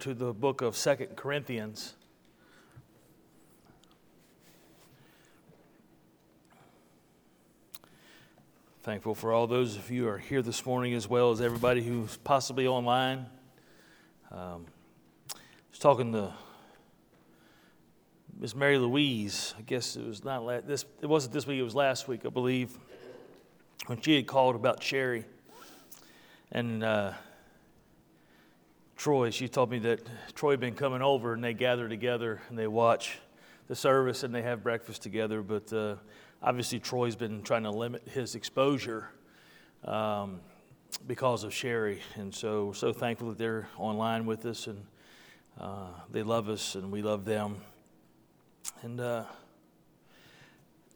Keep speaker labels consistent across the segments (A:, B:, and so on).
A: to the book of Second Corinthians. Thankful for all those of you who are here this morning, as well as everybody who's possibly online. Um, I was talking to Miss Mary Louise. I guess it was not la- this. It wasn't this week. It was last week, I believe, when she had called about Sherry, and uh, Troy. She told me that Troy had been coming over, and they gather together and they watch the service and they have breakfast together. But uh, obviously, Troy's been trying to limit his exposure. Um, because of Sherry, and so we're so thankful that they're online with us, and uh, they love us, and we love them. And uh,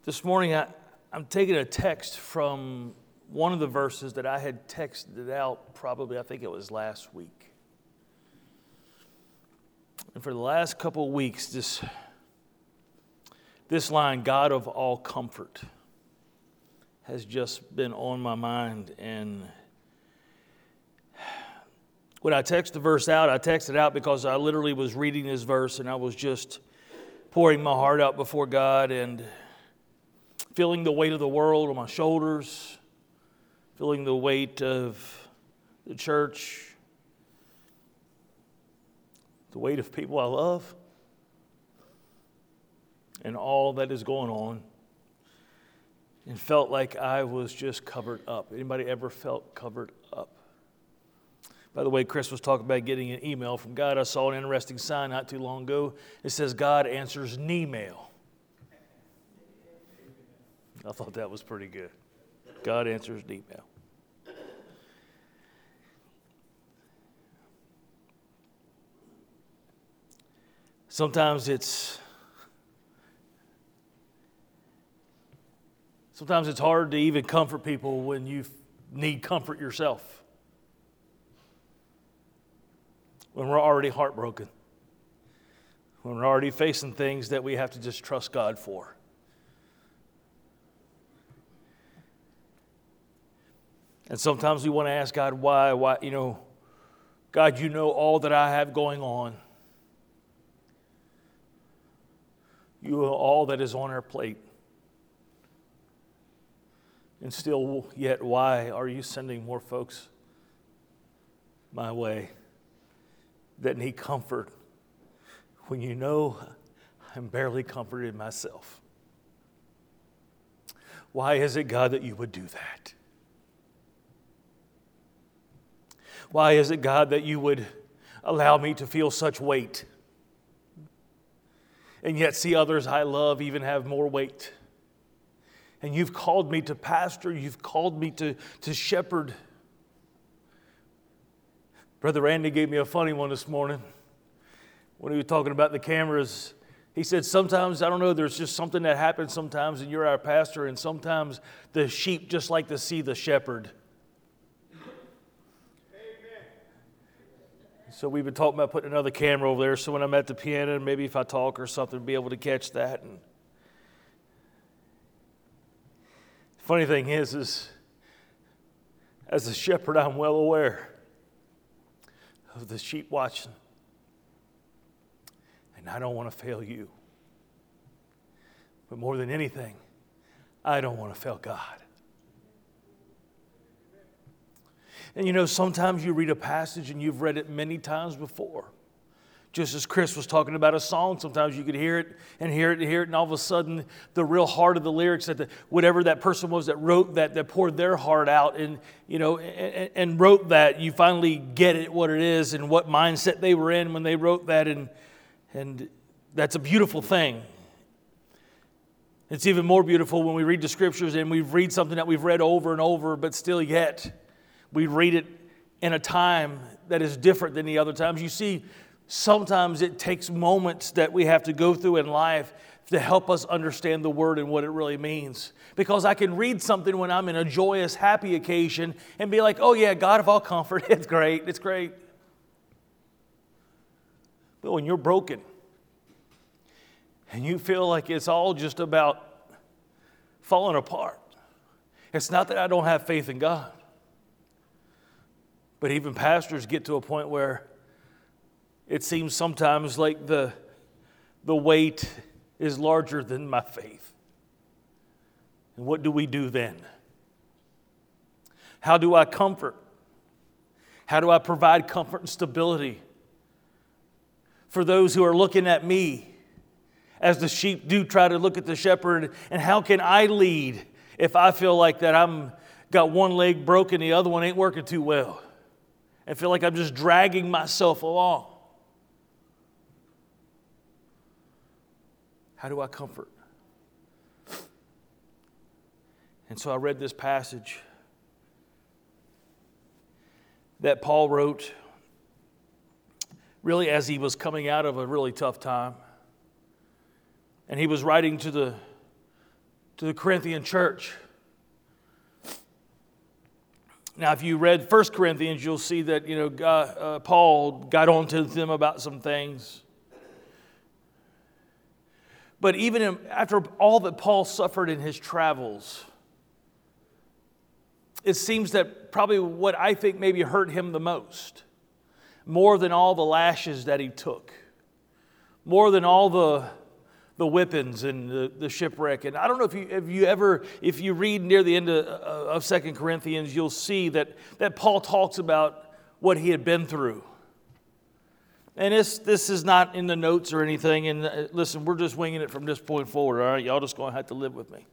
A: this morning, I, I'm taking a text from one of the verses that I had texted out probably, I think it was last week. And for the last couple of weeks, this, this line, God of all comfort, has just been on my mind. And when I text the verse out, I texted out because I literally was reading this verse and I was just pouring my heart out before God and feeling the weight of the world on my shoulders, feeling the weight of the church, the weight of people I love, and all that is going on. And felt like I was just covered up. Anybody ever felt covered up? By the way, Chris was talking about getting an email from God. I saw an interesting sign not too long ago. It says, God answers mail. I thought that was pretty good. God answers mail. Sometimes it's sometimes it's hard to even comfort people when you need comfort yourself. when we're already heartbroken, when we're already facing things that we have to just trust God for. And sometimes we want to ask God, why? Why, you know, God, you know all that I have going on. You all that is on our plate. And still, yet, why are you sending more folks my way? that need comfort when you know I'm barely comforted myself? Why is it, God, that you would do that? Why is it, God, that you would allow me to feel such weight and yet see others I love even have more weight? And you've called me to pastor, you've called me to, to shepherd. Brother Randy gave me a funny one this morning when he was talking about the cameras. He said, Sometimes, I don't know, there's just something that happens sometimes, and you're our pastor, and sometimes the sheep just like to see the shepherd. So we've been talking about putting another camera over there, so when I'm at the piano, maybe if I talk or something, be able to catch that. And funny thing is, is as a shepherd, I'm well aware of the sheep watching. And I don't want to fail you. But more than anything, I don't want to fail God. And you know, sometimes you read a passage and you've read it many times before. Just as Chris was talking about a song, sometimes you could hear it and hear it and hear it, and all of a sudden, the real heart of the lyrics that the, whatever that person was that wrote that, that poured their heart out and you know and, and wrote that, you finally get it what it is and what mindset they were in when they wrote that, and and that's a beautiful thing. It's even more beautiful when we read the scriptures and we read something that we've read over and over, but still yet we read it in a time that is different than the other times. You see sometimes it takes moments that we have to go through in life to help us understand the word and what it really means. Because I can read something when I'm in a joyous, happy occasion and be like, oh, yeah, God of all comfort, it's great, it's great. But when you're broken and you feel like it's all just about falling apart, it's not that I don't have faith in God. But even pastors get to a point where it seems sometimes like the, the weight is larger than my faith. And what do we do then? How do I comfort? How do I provide comfort and stability for those who are looking at me as the sheep do try to look at the shepherd? And how can I lead if I feel like that I'm got one leg broken, the other one ain't working too well? And feel like I'm just dragging myself along. How do I comfort? And so I read this passage that Paul wrote really as he was coming out of a really tough time. And he was writing to the, to the Corinthian church. Now, if you read 1 Corinthians, you'll see that you know, uh, Paul got on to them about some things. But even in, after all that Paul suffered in his travels, it seems that probably what I think maybe hurt him the most, more than all the lashes that he took, more than all the the whippings and the, the shipwreck. And I don't know if you, if you ever, if you read near the end of, of 2 Corinthians, you'll see that, that Paul talks about what he had been through. And this, this is not in the notes or anything. And uh, listen, we're just winging it from this point forward, all right? Y'all just going to have to live with me.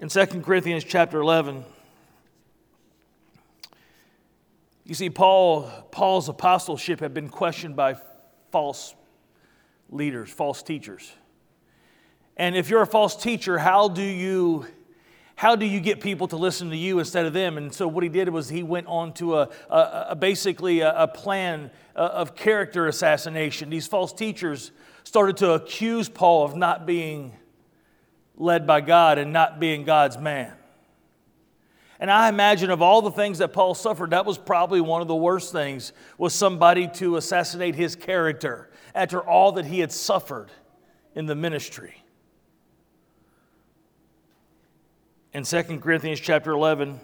A: In 2 Corinthians chapter 11, you see, Paul, Paul's apostleship had been questioned by false leaders, false teachers. And if you're a false teacher, how do you how do you get people to listen to you instead of them? And so what he did was he went on to a, a, a basically a, a plan uh, of character assassination. These false teachers started to accuse Paul of not being led by God and not being God's man. And I imagine of all the things that Paul suffered, that was probably one of the worst things was somebody to assassinate his character after all that he had suffered in the ministry. In 2 Corinthians chapter 11,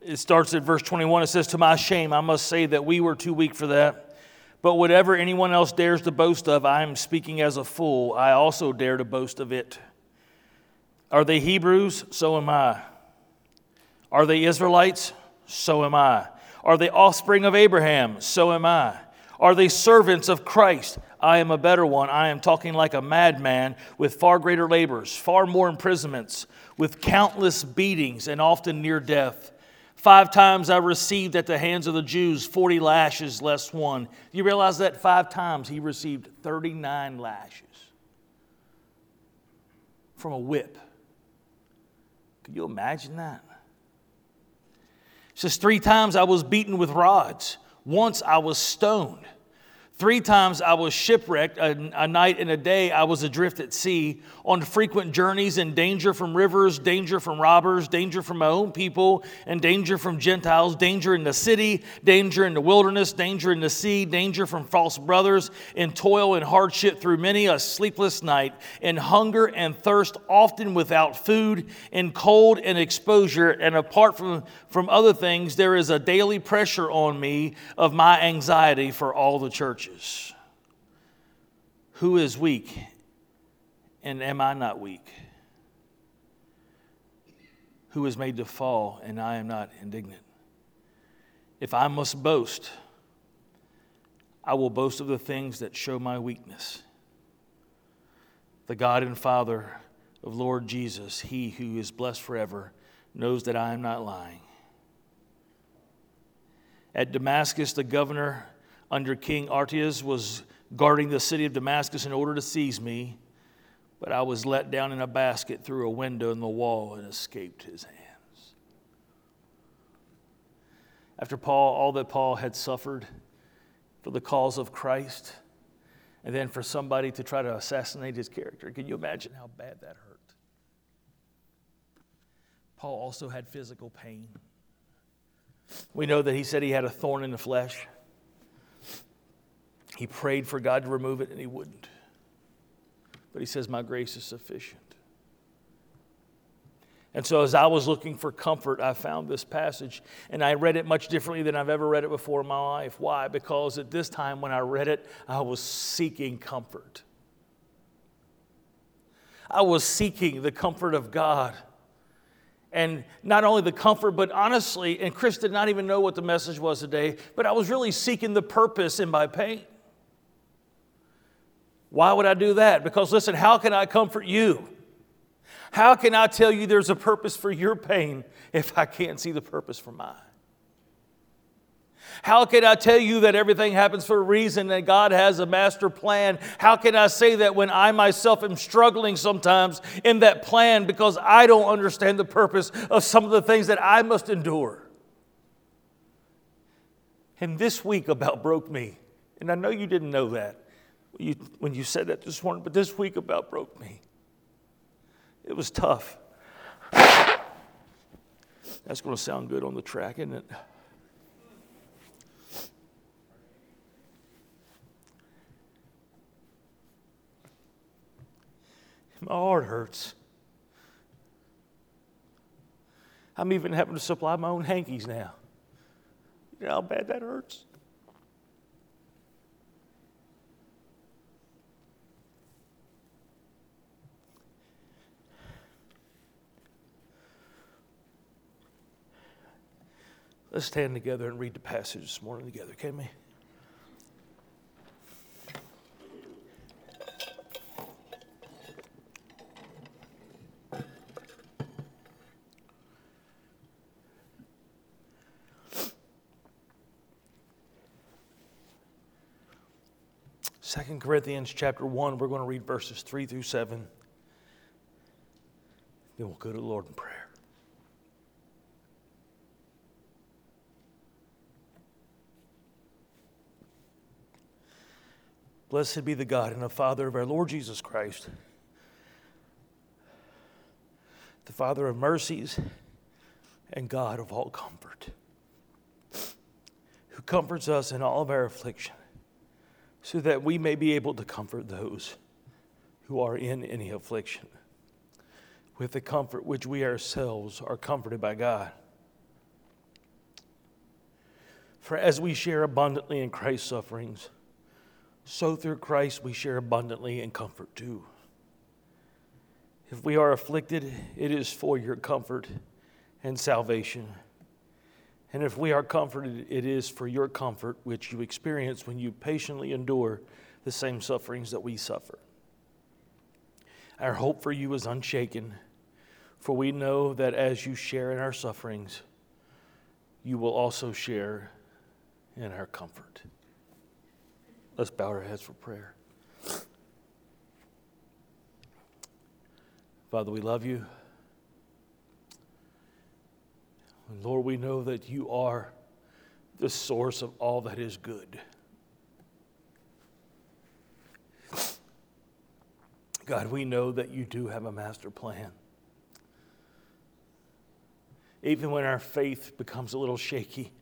A: it starts at verse 21. It says, To my shame, I must say that we were too weak for that. But whatever anyone else dares to boast of, I am speaking as a fool. I also dare to boast of it. Are they Hebrews? So am I. Are they Israelites? So am I. Are they offspring of Abraham? So am I. Are they servants of Christ? I am a better one. I am talking like a madman with far greater labors, far more imprisonments, with countless beatings, and often near death. Five times I received at the hands of the Jews 40 lashes less one. You realize that five times he received 39 lashes from a whip. Can you imagine that? It says, Three times I was beaten with rods. Once I was stoned. Three times I was shipwrecked, a, a, night and a day I was adrift at sea, on frequent journeys in danger from rivers, danger from robbers, danger from my own people, and danger from Gentiles, danger in the city, danger in the wilderness, danger in the sea, danger from false brothers, in toil and hardship through many a sleepless night, in hunger and thirst, often without food, in cold and exposure, and apart from, from other things, there is a daily pressure on me of my anxiety for all the churches churches. Who is weak? And am I not weak? Who is made to fall, and I am not indignant? If I must boast, I will boast of the things that show my weakness. The God and Father of Lord Jesus, He who is blessed forever, knows that I am not lying. At Damascus, the governor under King Aretas was guarding the city of Damascus in order to seize me, but I was let down in a basket through a window in the wall and escaped his hands. After Paul, all that Paul had suffered for the cause of Christ, and then for somebody to try to assassinate his character, can you imagine how bad that hurt? Paul also had physical pain. We know that he said he had a thorn in the flesh. He prayed for God to remove it, and he wouldn't. But he says, My grace is sufficient. And so, as I was looking for comfort, I found this passage, and I read it much differently than I've ever read it before in my life. Why? Because at this time, when I read it, I was seeking comfort. I was seeking the comfort of God. And not only the comfort, but honestly, and Chris did not even know what the message was today, but I was really seeking the purpose in my pain. Why would I do that? Because listen, how can I comfort you? How can I tell you there's a purpose for your pain if I can't see the purpose for mine? How can I tell you that everything happens for a reason and God has a master plan? How can I say that when I myself am struggling sometimes in that plan because I don't understand the purpose of some of the things that I must endure? And this week about broke me. And I know you didn't know that when you said that this morning, but this week about broke me. It was tough. That's going to sound good on the track, isn't it? My heart hurts. I'm even having to supply my own hankies now. You know how bad that hurts? Let's stand together and read the passage this morning together, can we? Second Corinthians chapter 1, we're going to read verses 3 through 7. Then we'll go to the Lord in prayer. Blessed be the God and the Father of our Lord Jesus Christ, the Father of mercies and God of all comfort, who comforts us in all of our affliction, so that we may be able to comfort those who are in any affliction with the comfort which we ourselves are comforted by God. For as we share abundantly in Christ's sufferings, so through Christ we share abundantly in comfort too. If we are afflicted, it is for your comfort and salvation. And if we are comforted, it is for your comfort, which you experience when you patiently endure the same sufferings that we suffer. Our hope for you is unshaken, for we know that as you share in our sufferings, you will also share in our comfort. Let's bow our heads for prayer. Father, we love you. Lord, we know that you are the source of all that is good. God, we know that you do have a master plan. Even when our faith becomes a little shaky,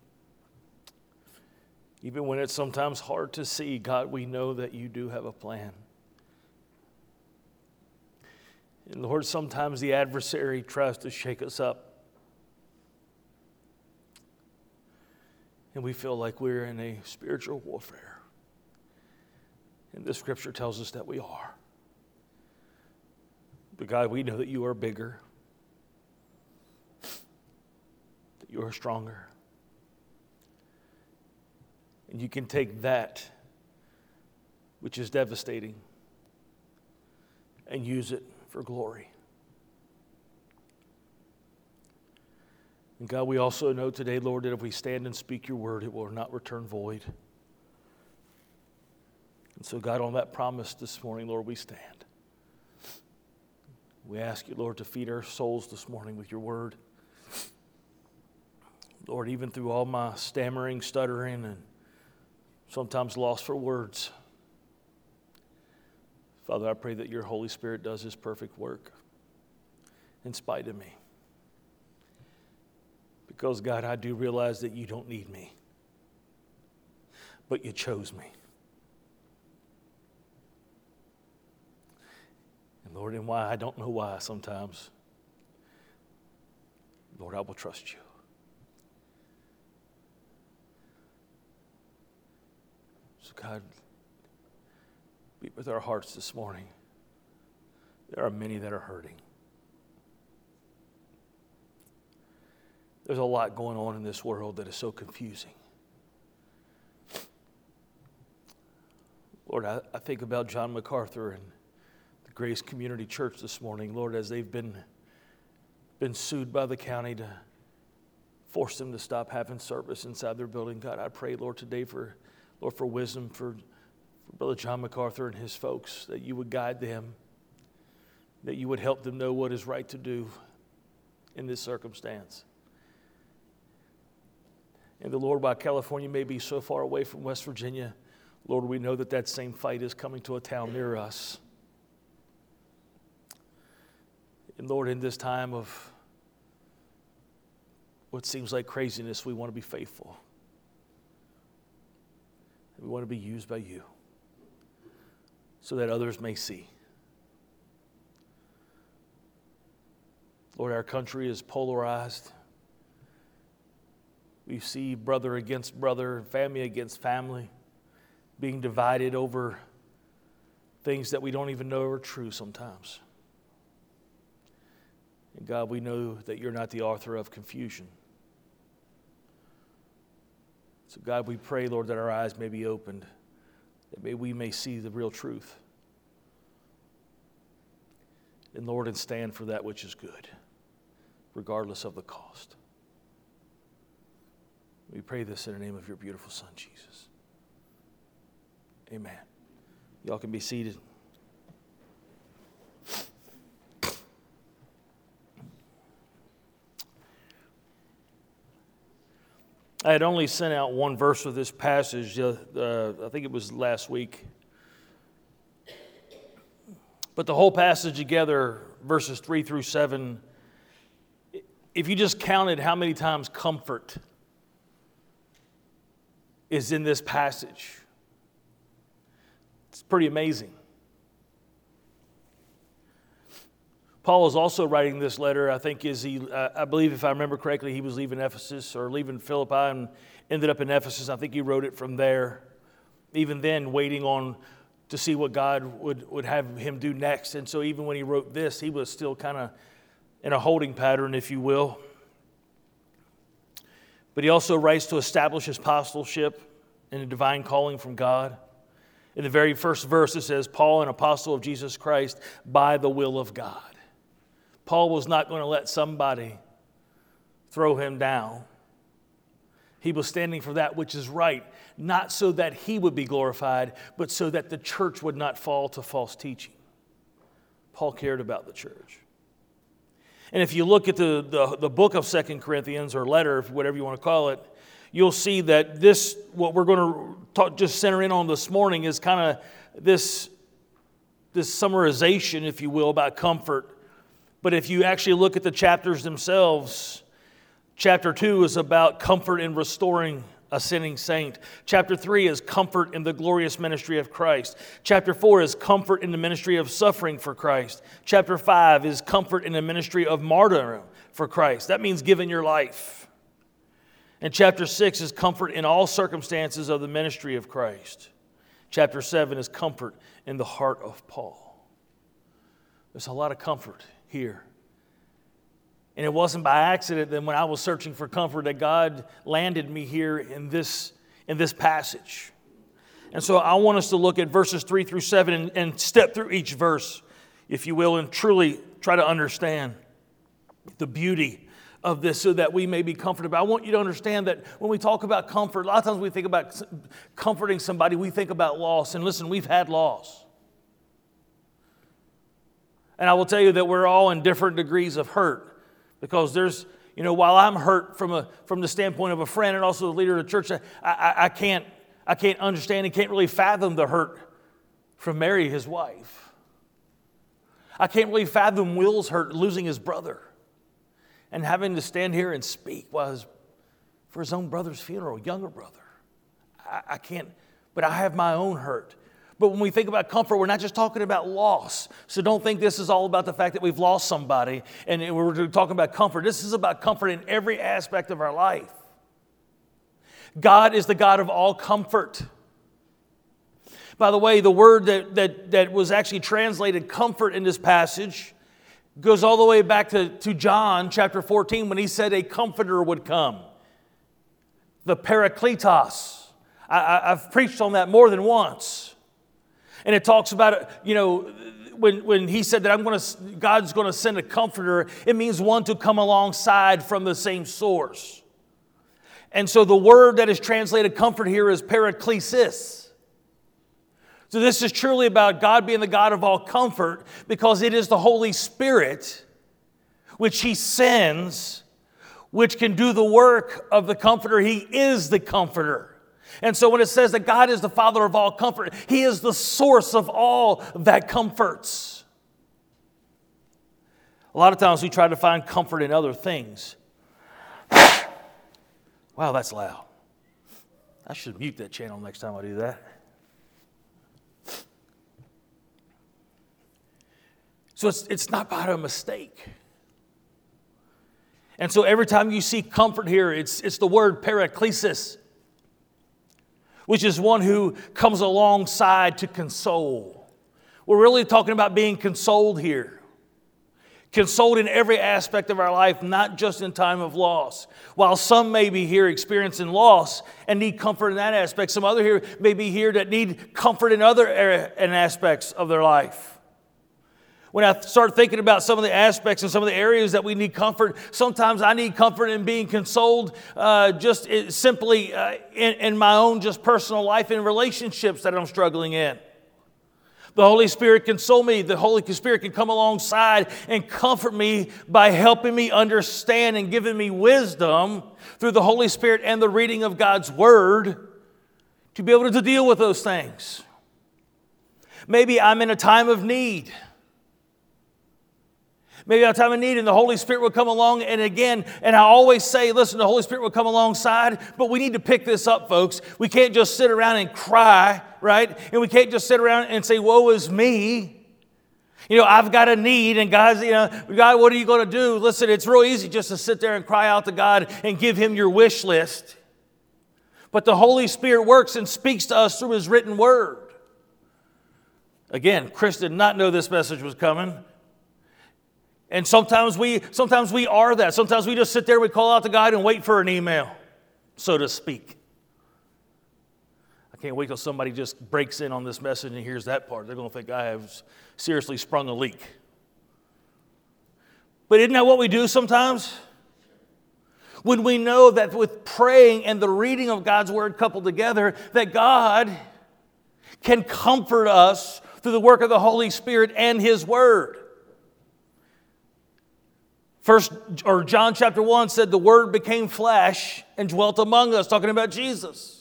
A: even when it's sometimes hard to see, God, we know that you do have a plan. And Lord, sometimes the adversary tries to shake us up. And we feel like we're in a spiritual warfare. And this scripture tells us that we are. But God, we know that you are bigger, that you are stronger. And you can take that, which is devastating, and use it for glory. And God, we also know today, Lord, that if we stand and speak your word, it will not return void. And so, God, on that promise this morning, Lord, we stand. We ask you, Lord, to feed our souls this morning with your word. Lord, even through all my stammering, stuttering, and sometimes lost for words. Father, I pray that your Holy Spirit does his perfect work in spite of me. Because, God, I do realize that you don't need me, but you chose me. And Lord, and why? I don't know why sometimes. Lord, I will trust you. So, God, be with our hearts this morning. There are many that are hurting. There's a lot going on in this world that is so confusing. Lord, I, I think about John MacArthur and the Grace Community Church this morning, Lord, as they've been, been sued by the county to force them to stop having service inside their building. God, I pray, Lord, today for, Lord, for wisdom for, for Brother John MacArthur and his folks, that you would guide them, that you would help them know what is right to do in this circumstance. And the Lord, while California may be so far away from West Virginia, Lord, we know that that same fight is coming to a town near us. And Lord, in this time of what seems like craziness, we want to be faithful. We want to be used by you so that others may see. Lord, our country is polarized. We see brother against brother, family against family, being divided over things that we don't even know are true sometimes. And God, we know that you're not the author of confusion. So, God, we pray, Lord, that our eyes may be opened, that may, we may see the real truth. And, Lord, and stand for that which is good, regardless of the cost. We pray this in the name of your beautiful Son, Jesus. Amen. Y'all can be seated. I had only sent out one verse of this passage, uh, uh, I think it was last week. But the whole passage together, verses 3 through 7, if you just counted how many times comfort is in this passage. It's pretty amazing. Paul is also writing this letter, I think, is he, uh, I believe, if I remember correctly, he was leaving Ephesus or leaving Philippi and ended up in Ephesus. I think he wrote it from there. Even then, waiting on to see what God would, would have him do next. And so, even when he wrote this, he was still kind of in a holding pattern, if you will. But he also writes to establish his apostleship and a divine calling from God. In the very first verse, it says, Paul, an apostle of Jesus Christ, by the will of God. Paul was not going to let somebody throw him down. He was standing for that which is right, not so that he would be glorified, but so that the church would not fall to false teaching. Paul cared about the church. And if you look at the, the, the book of Second Corinthians, or letter, whatever you want to call it, you'll see that this, what we're going to talk, just center in on this morning, is kind of this, this summarization, if you will, about comfort. But if you actually look at the chapters themselves, chapter 2 is about comfort in restoring a sinning saint. Chapter 3 is comfort in the glorious ministry of Christ. Chapter 4 is comfort in the ministry of suffering for Christ. Chapter 5 is comfort in the ministry of martyrdom for Christ. That means giving your life. And chapter 6 is comfort in all circumstances of the ministry of Christ. Chapter 7 is comfort in the heart of Paul. There's a lot of comfort here. And it wasn't by accident that when I was searching for comfort that God landed me here in this, in this passage. And so I want us to look at verses 3 through 7 and, and step through each verse, if you will, and truly try to understand the beauty of this so that we may be comforted. I want you to understand that when we talk about comfort, a lot of times we think about comforting somebody, we think about loss. And listen, we've had loss. And I will tell you that we're all in different degrees of hurt. Because there's, you know, while I'm hurt from, a, from the standpoint of a friend and also the leader of the church, I, I, I can't, I can't understand and can't really fathom the hurt from Mary, his wife. I can't really fathom Will's hurt losing his brother and having to stand here and speak while his, for his own brother's funeral, younger brother. I, I can't, but I have my own hurt. But when we think about comfort, we're not just talking about loss. So don't think this is all about the fact that we've lost somebody and we're talking about comfort. This is about comfort in every aspect of our life. God is the God of all comfort. By the way, the word that, that, that was actually translated comfort in this passage goes all the way back to, to John chapter 14 when he said a comforter would come. The Parakletos. I, have preached on that more than once. And it talks about, you know, when, when he said that I'm going to, God's going to send a comforter, it means one to come alongside from the same source. And so the word that is translated comfort here is paraklesis. So this is truly about God being the God of all comfort because it is the Holy Spirit which he sends, which can do the work of the comforter. He is the comforter. And so when it says that God is the Father of all comfort, He is the source of all that comforts. A lot of times we try to find comfort in other things. wow, that's loud. I should mute that channel next time I do that. So it's, it's not by a mistake. And so every time you see comfort here, it's, it's the word paraklesis which is one who comes alongside to console. We're really talking about being consoled here. Consoled in every aspect of our life, not just in time of loss. While some may be here experiencing loss and need comfort in that aspect, some other here may be here that need comfort in other er, and aspects of their life when I start thinking about some of the aspects and some of the areas that we need comfort, sometimes I need comfort in being consoled uh, just simply uh, in, in my own just personal life and relationships that I'm struggling in. The Holy Spirit console me. The Holy Spirit can come alongside and comfort me by helping me understand and giving me wisdom through the Holy Spirit and the reading of God's Word to be able to deal with those things. Maybe I'm in a time of need. Maybe a time of need, and the Holy Spirit will come along. And again, and I always say, listen, the Holy Spirit will come alongside, but we need to pick this up, folks. We can't just sit around and cry, right? And we can't just sit around and say, woe is me. You know, I've got a need, and God's, you know, God, what are you going to do? Listen, it's real easy just to sit there and cry out to God and give Him your wish list. But the Holy Spirit works and speaks to us through His written word. Again, Chris did not know this message was coming. And sometimes we, sometimes we are that. Sometimes we just sit there, we call out to God and wait for an email, so to speak. I can't wait till somebody just breaks in on this message and hears that part. They're going to think I have seriously sprung a leak. But isn't that what we do sometimes? When we know that with praying and the reading of God's word coupled together, that God can comfort us through the work of the Holy Spirit and His word. First or John chapter 1 said the word became flesh and dwelt among us, talking about Jesus.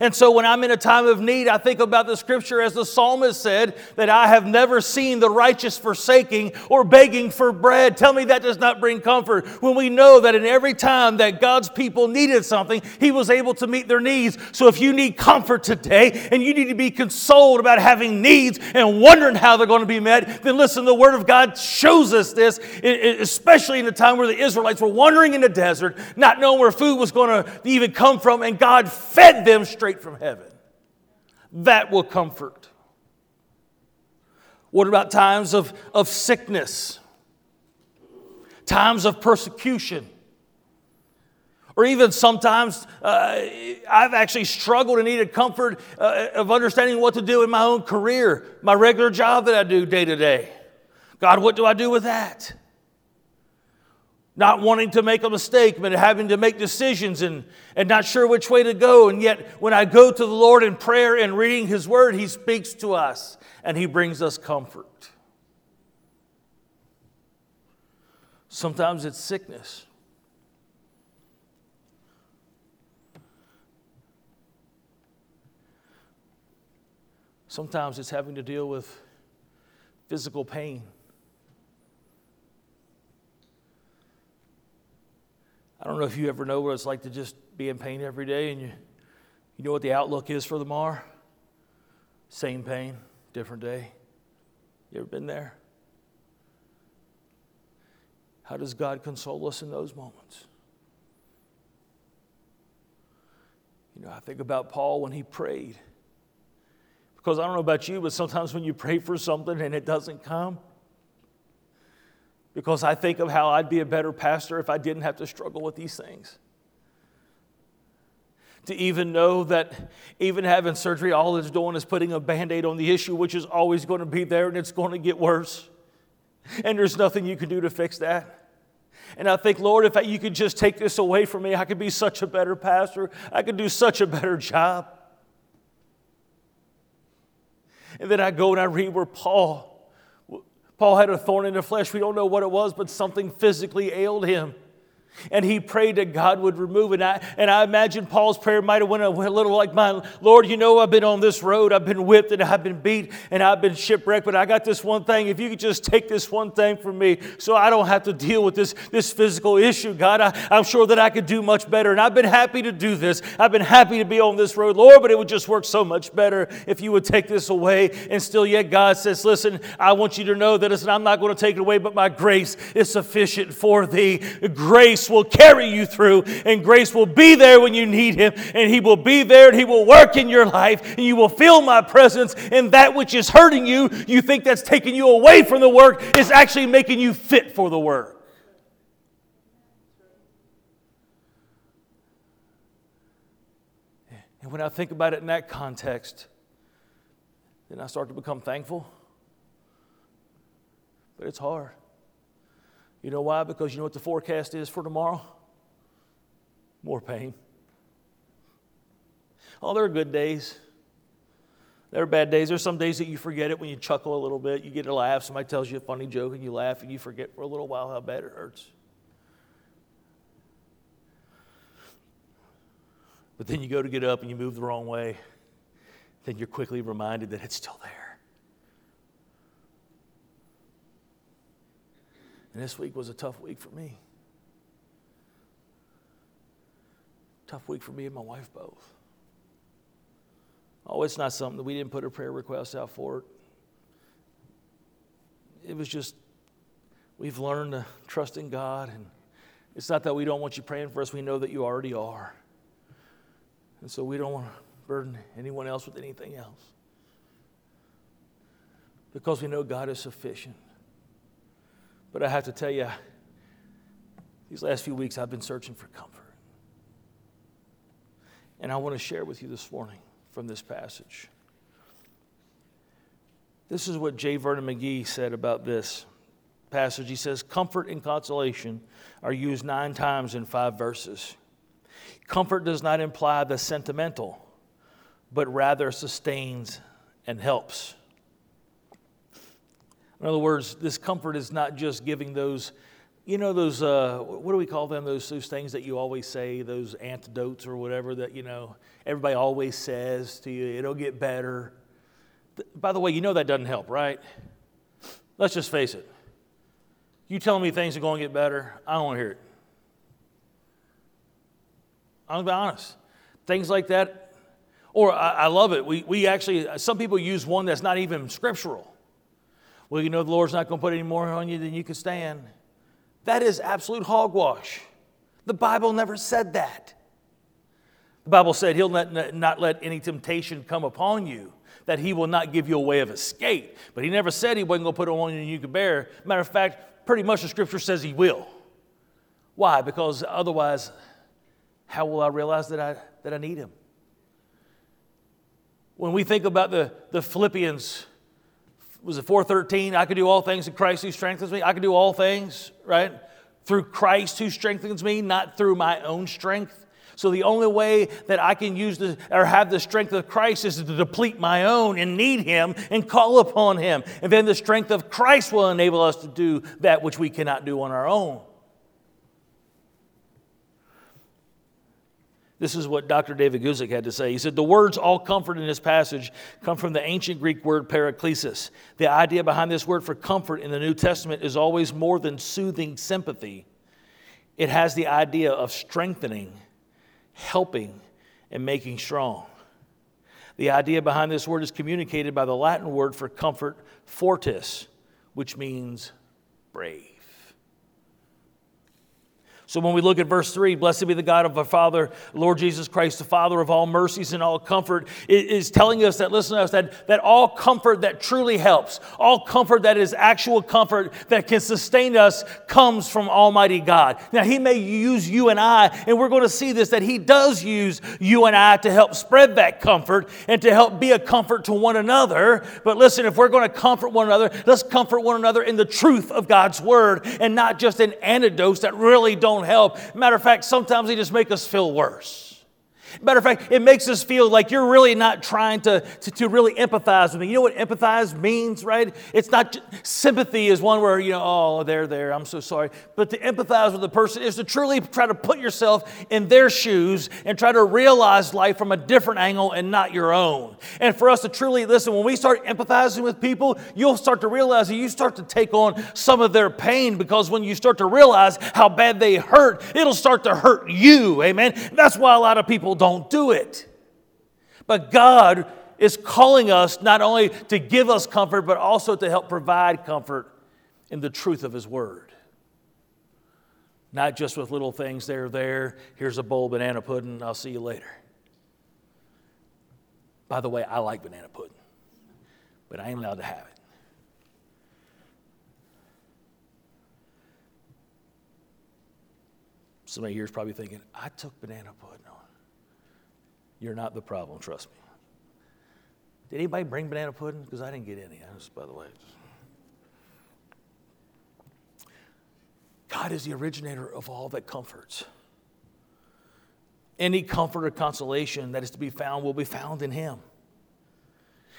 A: And so when I'm in a time of need, I think about the scripture as the psalmist said, that I have never seen the righteous forsaking or begging for bread. Tell me that does not bring comfort when we know that in every time that God's people needed something, He was able to meet their needs. So if you need comfort today and you need to be consoled about having needs and wondering how they're going to be met, then listen, the Word of God shows us this, especially in the time where the Israelites were wandering in the desert, not knowing where food was going to even come from, and God fed them straight straight from heaven. That will comfort. What about times of, of sickness? Times of persecution? Or even sometimes uh, I've actually struggled and needed comfort uh, of understanding what to do in my own career, my regular job that I do day to day. God, what do I do with that? Not wanting to make a mistake, but having to make decisions and, and not sure which way to go. And yet, when I go to the Lord in prayer and reading His Word, He speaks to us and He brings us comfort. Sometimes it's sickness. Sometimes it's having to deal with physical pain. I don't know if you ever know what it's like to just be in pain every day and you, you know what the outlook is for the tomorrow. Same pain, different day. You ever been there? How does God console us in those moments? You know, I think about Paul when he prayed. Because I don't know about you, but sometimes when you pray for something and it doesn't come, because I think of how I'd be a better pastor if I didn't have to struggle with these things. To even know that even having surgery, all it's doing is putting a band aid on the issue, which is always going to be there and it's going to get worse. And there's nothing you can do to fix that. And I think, Lord, if you could just take this away from me, I could be such a better pastor. I could do such a better job. And then I go and I read where Paul, Paul had a thorn in the flesh. We don't know what it was, but something physically ailed him. And he prayed that God would remove it. And I, and I imagine Paul's prayer might have went a, little like mine. Lord, you know I've been on this road. I've been whipped and I've been beat and I've been shipwrecked. But I got this one thing. If you could just take this one thing from me so I don't have to deal with this, this physical issue, God, I, I'm sure that I could do much better. And I've been happy to do this. I've been happy to be on this road, Lord, but it would just work so much better if you would take this away. And still yet God says, listen, I want you to know that I'm not going to take it away, but my grace is sufficient for thee. Grace grace will carry you through, and grace will be there when you need Him, and He will be there and He will work in your life, and you will feel my presence, and that which is hurting you, you think that's taking you away from the work, is actually making you fit for the work. And when I think about it in that context, then I start to become thankful. But it's hard. You know why? Because you know what the forecast is for tomorrow? More pain. Oh, there are good days. There are bad days. There's some days that you forget it when you chuckle a little bit. You get a laugh. Somebody tells you a funny joke and you laugh and you forget for a little while how bad it hurts. But then you go to get up and you move the wrong way. Then you're quickly reminded that it's still there. And this week was a tough week for me. Tough week for me and my wife both. Oh, it's not something that we didn't put a prayer request out for it. Was just, we've learned to trust in God. And it's not that we don't want you praying for us, we know that you already are. And so we don't want to burden anyone else with anything else. Because we know God is sufficient. But I have to tell you, these last few weeks I've been searching for comfort. And I want to share with you this morning from this passage. This is what J. Vernon McGee said about this passage. He says, Comfort and consolation are used nine times in five verses. Comfort does not imply the sentimental, but rather sustains and helps. In other words, this comfort is not just giving those, you know, those, uh, what do we call them? Those, those things that you always say, those antidotes or whatever that, you know, everybody always says to you, it'll get better. By the way, you know that doesn't help, right? Let's just face it. You telling me things are going to get better, I don't want to hear it. I'm going to be honest. Things like that, or I, I love it. We, we actually, some people use one that's not even scriptural. Well, you know the Lord's not going to put any more on you than you can stand. That is absolute hogwash. The Bible never said that. The Bible said he'll not, not let any temptation come upon you, that he will not give you a way of escape. But he never said he wasn't going to put it on you and you could bear. Matter of fact, pretty much the scripture says he will. Why? Because otherwise, how will I realize that I, that I need him? When we think about the, the Philippians was it 413? I can do all things in Christ who strengthens me. I can do all things, right? Through Christ who strengthens me, not through my own strength. So the only way that I can use the, or have the strength of Christ is to deplete my own and need Him and call upon Him. And then the strength of Christ will enable us to do that which we cannot do on our own. This is what Dr. David Guzik had to say. He said, The words all comfort in this passage come from the ancient Greek word paraklesis. The idea behind this word for comfort in the New Testament is always more than soothing sympathy, it has the idea of strengthening, helping, and making strong. The idea behind this word is communicated by the Latin word for comfort, fortis, which means brave. So when we look at verse 3, blessed be the God of our Father, Lord Jesus Christ, the Father of all mercies and all comfort, is telling us that, listen to us, that, that all comfort that truly helps, all comfort that is actual comfort that can sustain us, comes from Almighty God. Now, He may use you and I, and we're going to see this, that He does use you and I to help spread that comfort and to help be a comfort to one another. But listen, if we're going to comfort one another, let's comfort one another in the truth of God's Word and not just in anecdotes that really don't help. Matter of fact, sometimes they just make us feel worse. Matter of fact, it makes us feel like you're really not trying to, to, to, really empathize with me. You know what empathize means, right? It's not sympathy is one where, you know, oh, they're there, I'm so sorry. But to empathize with the person is to truly try to put yourself in their shoes and try to realize life from a different angle and not your own. And for us to truly listen, when we start empathizing with people, you'll start to realize that you start to take on some of their pain because when you start to realize how bad they hurt, it'll start to hurt you. Amen. That's why a lot of people don't don't do it. But God is calling us not only to give us comfort, but also to help provide comfort in the truth of His Word. Not just with little things there, there, here's a bowl of banana pudding, I'll see you later. By the way, I like banana pudding, but I ain't allowed to have it. Somebody here is probably thinking, I took banana pudding. You're not the problem, trust me. Did anybody bring banana pudding? Because I didn't get any, just by the way. God is the originator of all that comforts. Any comfort or consolation that is to be found will be found in Him.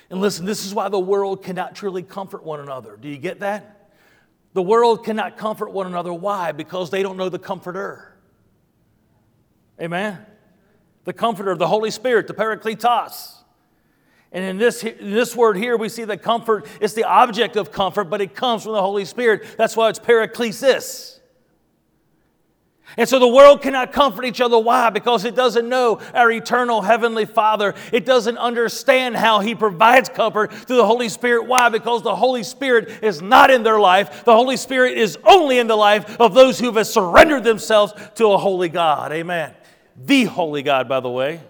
A: And listen, this is why the world cannot truly comfort one another. Do you get that? The world cannot comfort one another. Why? Because they don't know the comforter. Amen? The comforter, the Holy Spirit, the Parakletos. And in this, in this word here, we see that comfort is the object of comfort, but it comes from the Holy Spirit. That's why it's paraklesis. And so the world cannot comfort each other. Why? Because it doesn't know our eternal Heavenly Father. It doesn't understand how He provides comfort through the Holy Spirit. Why? Because the Holy Spirit is not in their life. The Holy Spirit is only in the life of those who have surrendered themselves to a holy God. Amen the holy God, by the way.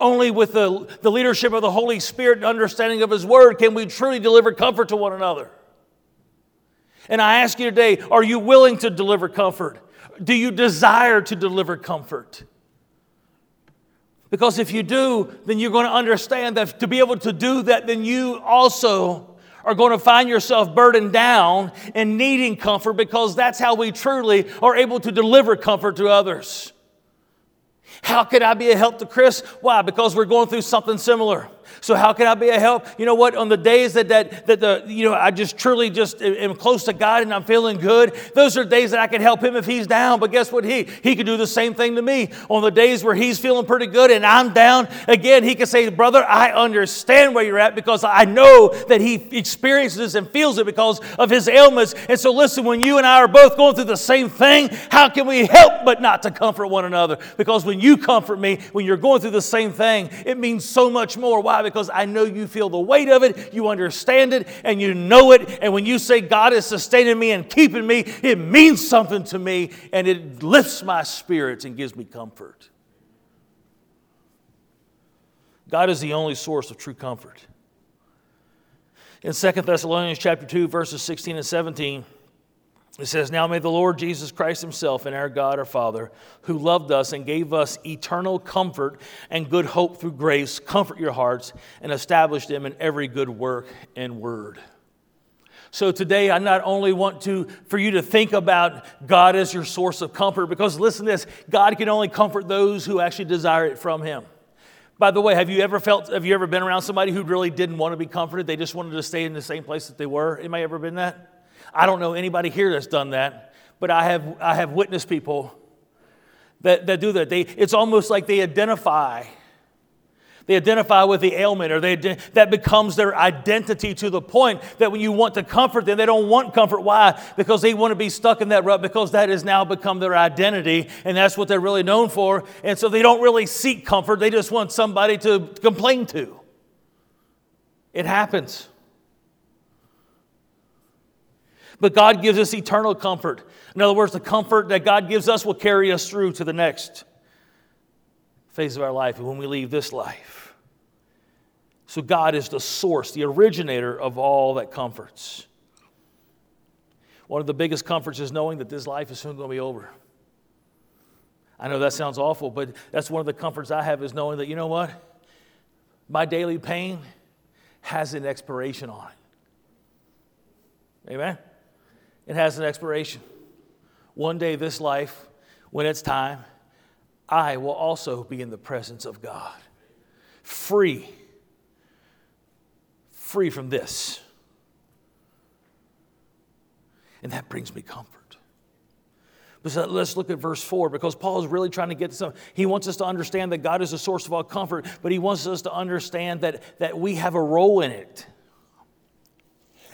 A: Only with the, the leadership of the Holy Spirit and understanding of His Word can we truly deliver comfort to one another. And I ask you today are you willing to deliver comfort? Do you desire to deliver comfort? Because if you do, then you're going to understand that to be able to do that, then you also are going to find yourself burdened down and needing comfort because that's how we truly are able to deliver comfort to others. How could I be a help to Chris? Why? Because we're going through something similar. So how can I be a help? You know what? On the days that that that the you know I just truly just am close to God and I'm feeling good, those are days that I can help him if he's down. But guess what? He he can do the same thing to me. On the days where he's feeling pretty good and I'm down, again he can say, "Brother, I understand where you're at because I know that he experiences and feels it because of his ailments." And so listen, when you and I are both going through the same thing, how can we help but not to comfort one another? Because when you comfort me, when you're going through the same thing, it means so much more. Why? Because I know you feel the weight of it, you understand it, and you know it. And when you say, God is sustaining me and keeping me, it means something to me and it lifts my spirits and gives me comfort. God is the only source of true comfort. In 2 Thessalonians chapter 2 verses 16 and 17, it says, Now may the Lord Jesus Christ Himself and our God, our Father, who loved us and gave us eternal comfort and good hope through grace, comfort your hearts and establish them in every good work and word. So today, I not only want to for you to think about God as your source of comfort, because listen to this God can only comfort those who actually desire it from Him. By the way, have you ever felt, have you ever been around somebody who really didn't want to be comforted? They just wanted to stay in the same place that they were? Anybody ever been that? I don't know anybody here that's done that, but I have, I have witnessed people that, that do that. They, it's almost like they identify They identify with the ailment, or they, that becomes their identity to the point that when you want to comfort them, they don't want comfort. Why? Because they want to be stuck in that rut, because that has now become their identity, and that's what they're really known for. And so they don't really seek comfort, they just want somebody to complain to. It happens. But God gives us eternal comfort. In other words, the comfort that God gives us will carry us through to the next phase of our life when we leave this life. So, God is the source, the originator of all that comforts. One of the biggest comforts is knowing that this life is soon going to be over. I know that sounds awful, but that's one of the comforts I have is knowing that, you know what? My daily pain has an expiration on it. Amen? It has an expiration. One day, this life, when it's time, I will also be in the presence of God, free, free from this. And that brings me comfort. But let's look at verse 4 because Paul is really trying to get this. He wants us to understand that God is the source of all comfort, but he wants us to understand that, that we have a role in it.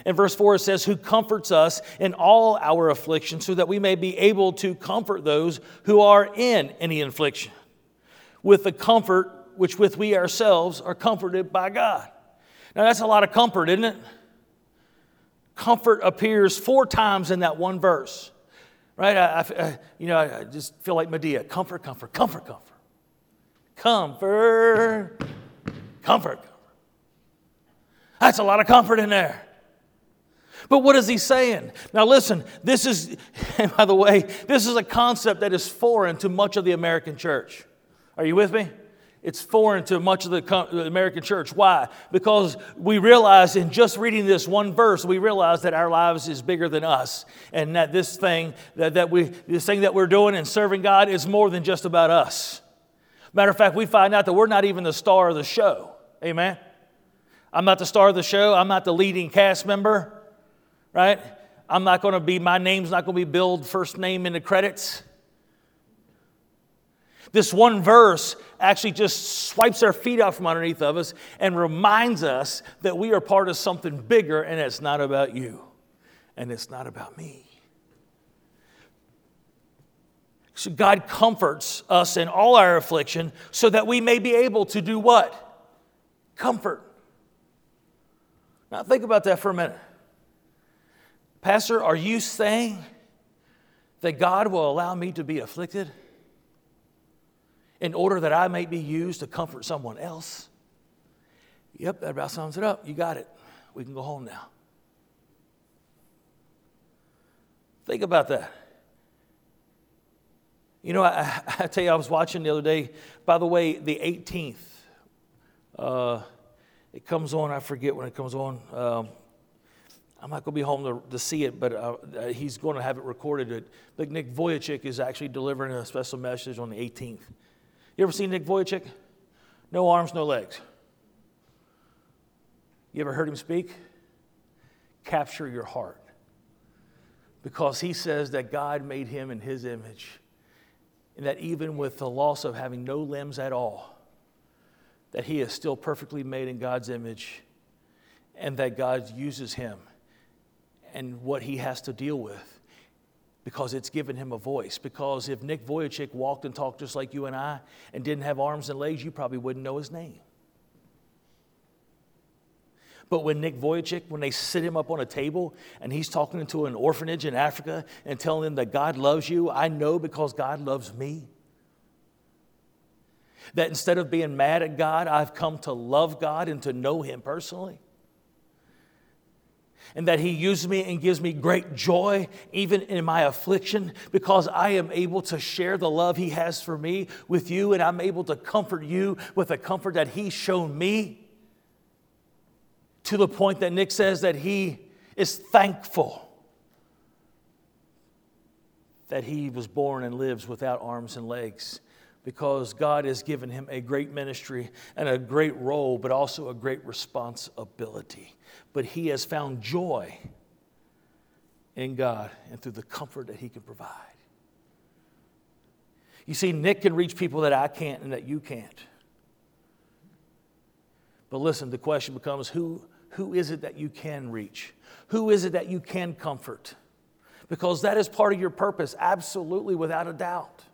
A: In verse 4, it says, Who comforts us in all our affliction, so that we may be able to comfort those who are in any affliction, with the comfort which with we ourselves are comforted by God. Now, that's a lot of comfort, isn't it? Comfort appears four times in that one verse, right? I, I, you know, I just feel like Medea comfort, comfort, comfort, comfort. Comfort, comfort, comfort. That's a lot of comfort in there. But what is he saying? Now, listen, this is, by the way, this is a concept that is foreign to much of the American church. Are you with me? It's foreign to much of the American church. Why? Because we realize in just reading this one verse, we realize that our lives is bigger than us, and that this thing that, that we this thing that we're doing and serving God is more than just about us. Matter of fact, we find out that we're not even the star of the show. Amen. I'm not the star of the show. I'm not the leading cast member right? I'm not going to be, my name's not going to be billed first name in the credits. This one verse actually just swipes our feet out from underneath of us and reminds us that we are part of something bigger and it's not about you and it's not about me. So God comforts us in all our affliction so that we may be able to do what? Comfort. Now think about that for a minute. Pastor, are you saying that God will allow me to be afflicted in order that I may be used to comfort someone else? Yep, that about sums it up. You got it. We can go home now. Think about that. You know, I, I, tell you, I was watching the other day. By the way, the 18th, uh, it comes on, I forget when it comes on. Um, I'm not going to be home to, to see it, but uh, uh, he's going to have it recorded. But Nick Vujicic is actually delivering a special message on the 18th. You ever seen Nick Vujicic? No arms, no legs. You ever heard him speak? Capture your heart. Because he says that God made him in his image, and that even with the loss of having no limbs at all, that he is still perfectly made in God's image, and that God uses him and what he has to deal with because it's given him a voice. Because if Nick Vujicic walked and talked just like you and I and didn't have arms and legs, you probably wouldn't know his name. But when Nick Vujicic, when they sit him up on a table and he's talking to an orphanage in Africa and telling them that God loves you, I know because God loves me. That instead of being mad at God, I've come to love God and to know Him personally and that He uses me and gives me great joy even in my affliction because I am able to share the love He has for me with you and I'm able to comfort you with the comfort that He's shown me to the point that Nick says that he is thankful that he was born and lives without arms and legs because God has given him a great ministry and a great role, but also a great responsibility but he has found joy in God and through the comfort that he can provide. You see, Nick can reach people that I can't and that you can't. But listen, the question becomes who, who is it that you can reach? Who is it that you can comfort? Because that is part of your purpose, absolutely, without a doubt.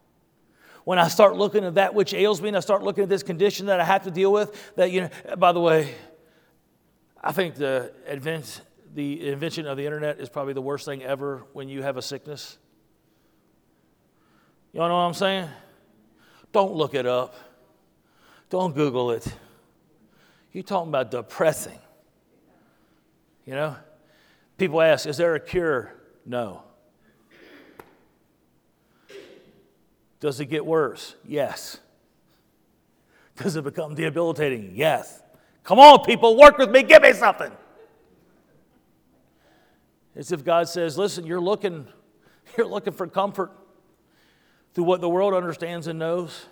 A: When I start looking at that which ails me and I start looking at this condition that I have to deal with, that, you know, by the way, I think the, advent, the invention of the internet is probably the worst thing ever when you have a sickness. Y'all know what I'm saying? Don't look it up. Don't Google it. You're talking about depressing. You know? People ask, is there a cure? No. Does it get worse? Yes. Does it become debilitating? Yes. Come on, people, work with me, give me something. It's if God says, listen, you're looking, you're looking for comfort through what the world understands and knows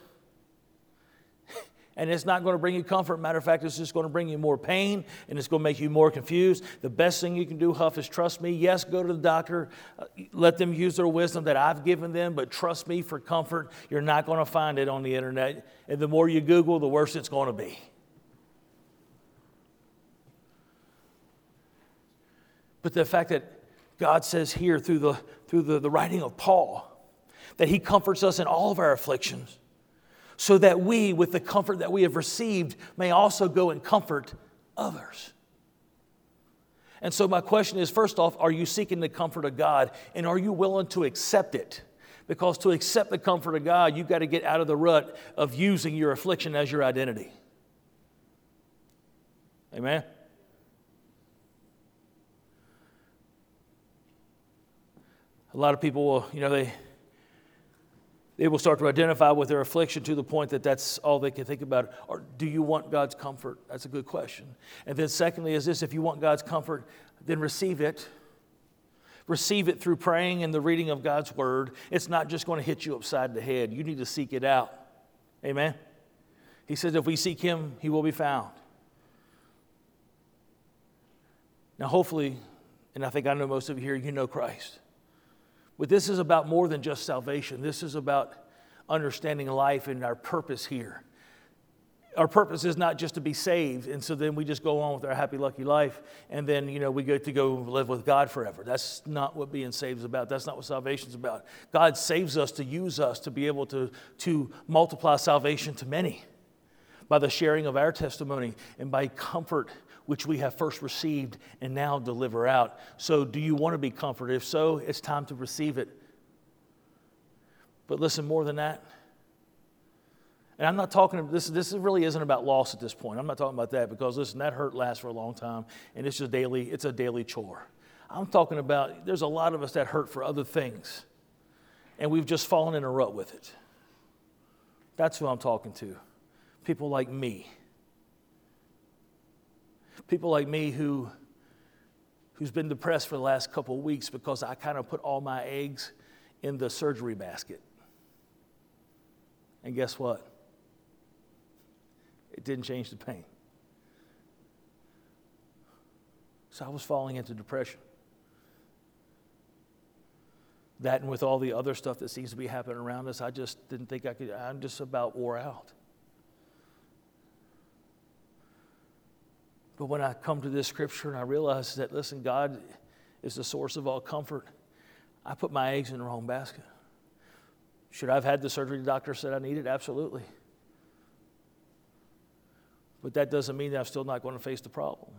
A: and it's not going to bring you comfort. Matter of fact, it's just going to bring you more pain and it's going to make you more confused. The best thing you can do, Huff, is trust me. Yes, go to the doctor, uh, let them use their wisdom that I've given them, but trust me for comfort. You're not going to find it on the internet. And the more you Google, the worse it's going to be. But the fact that God says here through the, through the, the writing of Paul that he comforts us in all of our afflictions so that we, with the comfort that we have received, may also go and comfort others. And so, my question is first off, are you seeking the comfort of God and are you willing to accept it? Because to accept the comfort of God, you've got to get out of the rut of using your affliction as your identity. Amen? A lot of people will, you know, they they will start to identify with their affliction to the point that that's all they can think about. Or do you want God's comfort? That's a good question. And then, secondly, is this if you want God's comfort, then receive it. Receive it through praying and the reading of God's word. It's not just going to hit you upside the head. You need to seek it out. Amen? He says, if we seek Him, He will be found. Now, hopefully, and I think I know most of you here, you know Christ. But this is about more than just salvation. This is about understanding life and our purpose here. Our purpose is not just to be saved, and so then we just go on with our happy, lucky life, and then you know we get to go live with God forever. That's not what being saved is about. That's not what salvation is about. God saves us to use us to be able to, to multiply salvation to many by the sharing of our testimony and by comfort which we have first received and now deliver out. So, do you want to be comforted? If so, it's time to receive it. But listen, more than that, and I'm not talking, this, this really isn't about loss at this point. I'm not talking about that because, listen, that hurt lasts for a long time and it's just daily, it's a daily chore. I'm talking about there's a lot of us that hurt for other things and we've just fallen in a rut with it. That's who I'm talking to. People like me people like me who who's been depressed for the last couple of weeks because I kind of put all my eggs in the surgery basket. And guess what? It didn't change the pain. So I was falling into depression. That and with all the other stuff that seems to be happening around us, I just didn't think I could, I'm just about wore out. But when I come to this scripture and I realize that, listen, God is the source of all comfort, I put my eggs in the wrong basket. Should I have had the surgery the doctor said I needed? Absolutely. But that doesn't mean that I'm still not going to face the problem.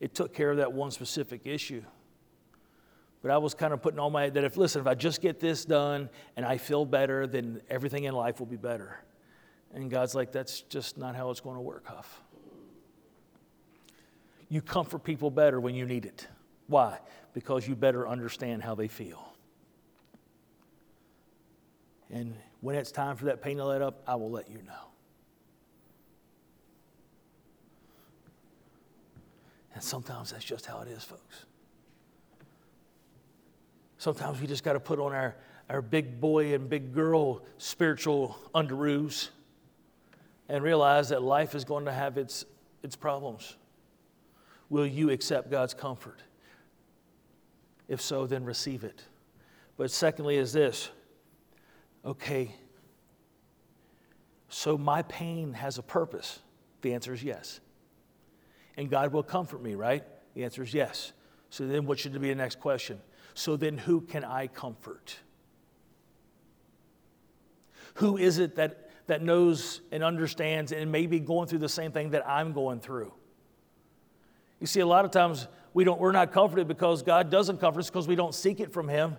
A: It took care of that one specific issue. But I was kind of putting all my, that if, listen, if I just get this done and I feel better, then everything in life will be better. And God's like, that's just not how it's going to work, Huff you comfort people better when you need it. Why? Because you better understand how they feel. And when it's time for that pain to let up, I will let you know. And sometimes that's just how it is, folks. Sometimes we just got to put on our, our big boy and big girl spiritual underoos and realize that life is going to have its, its problems. Will you accept God's comfort? If so, then receive it. But secondly, is this okay, so my pain has a purpose? The answer is yes. and God will comfort me, right? The answer is yes. So then, what should be the next question? So then, who can I comfort? Who is it that, that knows and understands and may be going through the same thing that I'm going through? You see, a lot of times we don't, we're not comforted because God doesn't comfort us because we don't seek it from Him.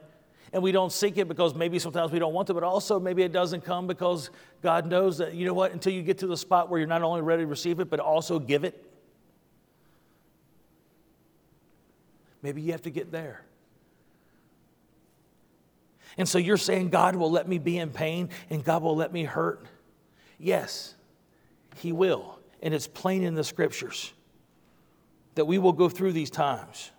A: And we don't seek it because maybe sometimes we don't want to, but also maybe it doesn't come because God knows that, you know what, until you get to the spot where you're not only ready to receive it, but also give it. Maybe you have to get there. And so you're saying God will let me be in pain and God will let me hurt? Yes, He will. And it's plain in the scriptures that we will go through these times.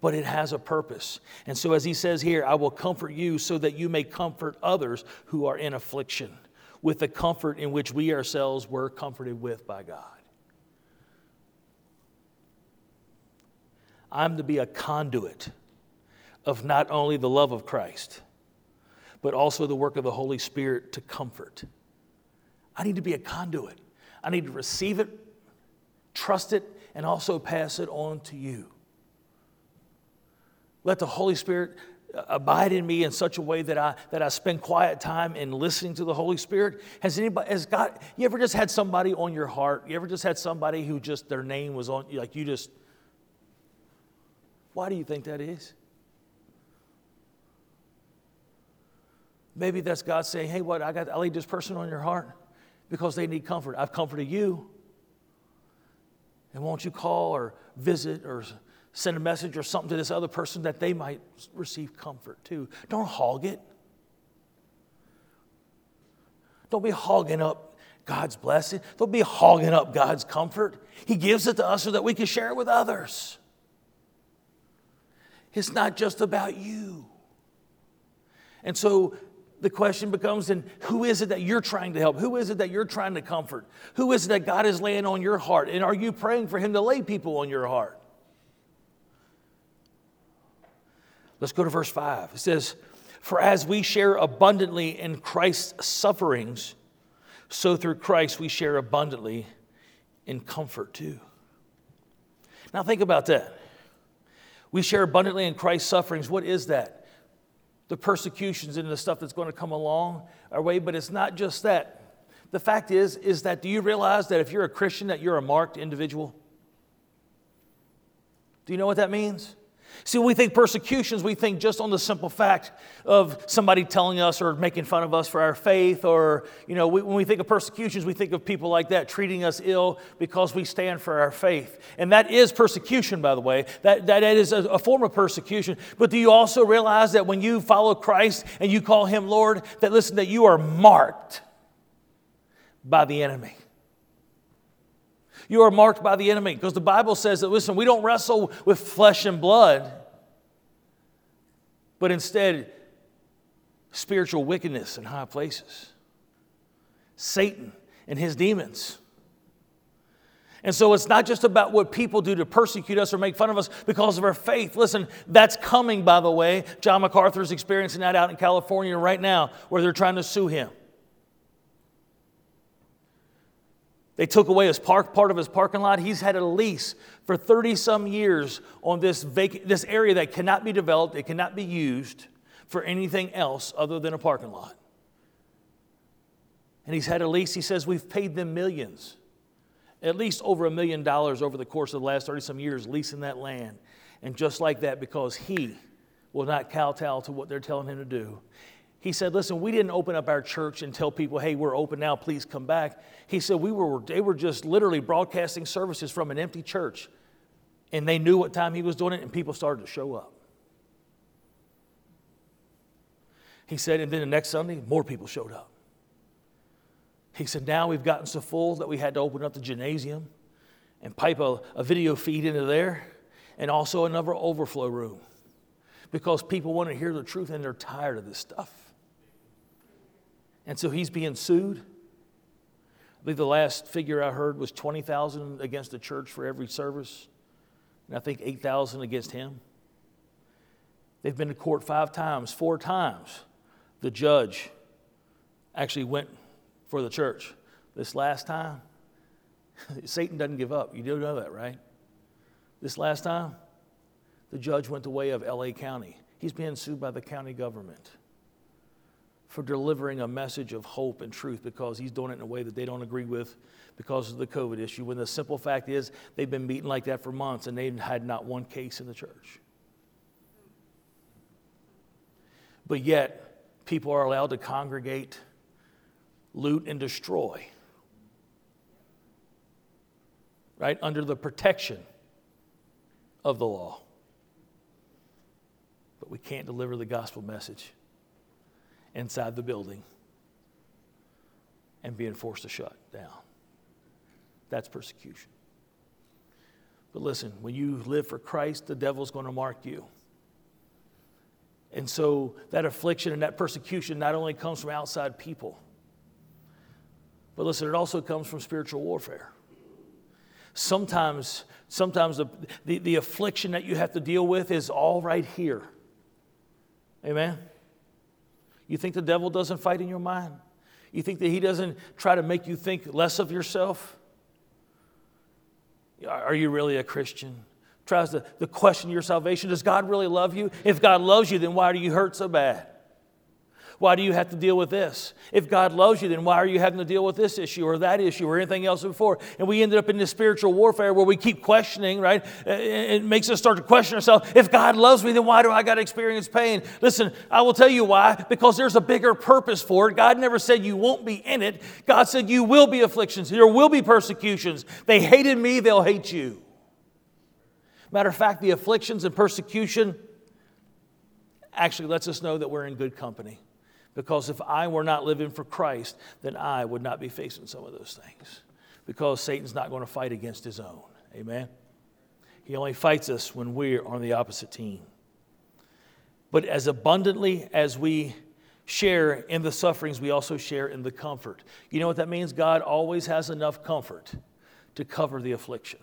A: But it has a purpose. And so, as He says here, I will comfort you so that you may comfort others who are in affliction with the comfort in which we ourselves were comforted with by God. I'm to be a conduit of not only the love of Christ, but also the work of the Holy Spirit to comfort. I need to be a conduit. I need to receive it, trust it, and also pass it on to you. Let the Holy Spirit uh, abide in me in such a way that I that I spend quiet time in listening to the Holy Spirit. Has anybody has God you ever just had somebody on your heart? You ever just had somebody who just their name was on like you just why do you think that is? Maybe that's God saying, hey, what, I got I laid this person on your heart because they need comfort. I've comforted you. And won't you call or visit or send a message or something to this other person that they might receive comfort too? Don't hog it. Don't be hogging up God's blessing. Don't be hogging up God's comfort. He gives it to us so that we can share it with others. It's not just about you. And so the question becomes then who is it that you're trying to help? Who is it that you're trying to comfort? Who is it that God is laying on your heart? And are you praying for Him to lay people on your heart? Let's go to verse 5. It says, For as we share abundantly in Christ's sufferings, so through Christ we share abundantly in comfort too. Now think about that. We share abundantly in Christ's sufferings. What is that? The persecutions and the stuff that's going to come along our way, but it's not just that. The fact is, is that do you realize that if you're a Christian, that you're a marked individual? Do you know what that means? See, we think persecutions, we think just on the simple fact of somebody telling us or making fun of us for our faith, or, you know, we, when we think of persecutions, we think of people like that treating us ill because we stand for our faith. And that is persecution, by the way. That, that is a, a form of persecution. But do you also realize that when you follow Christ and you call him Lord, that listen, that you are marked by the enemy? You are marked by the enemy because the Bible says that, listen, we don't wrestle with flesh and blood, but instead spiritual wickedness in high places. Satan and his demons. And so it's not just about what people do to persecute us or make fun of us because of our faith. Listen, that's coming, by the way. John MacArthur's experiencing that out in California right now where they're trying to sue him. They took away his park, part of his parking lot. He's had a lease for 30 some years on this, vac- this area that cannot be developed, it cannot be used for anything else other than a parking lot. And he's had a lease. He says, We've paid them millions, at least over a million dollars over the course of the last 30 some years leasing that land. And just like that, because he will not kowtow to what they're telling him to do, he said, Listen, we didn't open up our church and tell people, hey, we're open now, please come back. He said, we were, they were just literally broadcasting services from an empty church. And they knew what time he was doing it, and people started to show up. He said, and then the next Sunday, more people showed up. He said, now we've gotten so full that we had to open up the gymnasium and pipe a, a video feed into there and also another overflow room because people want to hear the truth and they're tired of this stuff. And so he's being sued. I believe the last figure I heard was 20,000 against the church for every service, and I think 8,000 against him. They've been to court five times, four times. The judge actually went for the church. This last time, Satan doesn't give up. You do know that, right? This last time, the judge went the way of LA County. He's being sued by the county government for delivering a message of hope and truth because he's doing it in a way that they don't agree with because of the COVID issue. When the simple fact is, they've been meeting like that for months and they've had not one case in the church. But yet, people are allowed to congregate, loot, and destroy, right, under the protection of the law. But we can't deliver the gospel message inside the building and being forced to shut down. That's persecution. But listen, when you live for Christ, the devil's going to mark you. And so that affliction and that persecution not only comes from outside people, but listen, it also comes from spiritual warfare. Sometimes, sometimes the, the, the affliction that you have to deal with is all right here. Amen? You think the devil doesn't fight in your mind? You think that he doesn't try to make you think less of yourself? Are you really a Christian? Tries to, to question your salvation. Does God really love you? If God loves you, then why do you hurt so bad? Why do you have to deal with this? If God loves you, then why are you having to deal with this issue or that issue or anything else before? And we ended up in this spiritual warfare where we keep questioning, right? It makes us start to question ourselves. If God loves me, then why do I got to experience pain? Listen, I will tell you why. Because there's a bigger purpose for it. God never said you won't be in it. God said you will be afflictions. There will be persecutions. They hated me, they'll hate you. Matter of fact, the afflictions and persecution actually lets us know that we're in good company. Because if I were not living for Christ, then I would not be facing some of those things. Because Satan's not going to fight against his own. Amen? He only fights us when we're on the opposite team. But as abundantly as we share in the sufferings, we also share in the comfort. You know what that means? God always has enough comfort to cover the affliction.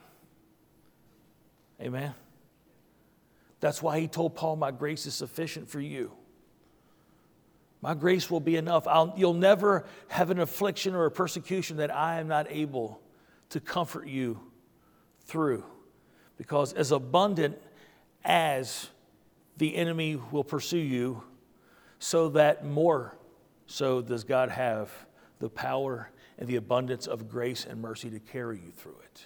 A: Amen? That's why he told Paul, My grace is sufficient for you. My grace will be enough. I'll, you'll never have an affliction or a persecution that I am not able to comfort you through. Because as abundant as the enemy will pursue you, so that more so does God have the power and the abundance of grace and mercy to carry you through it.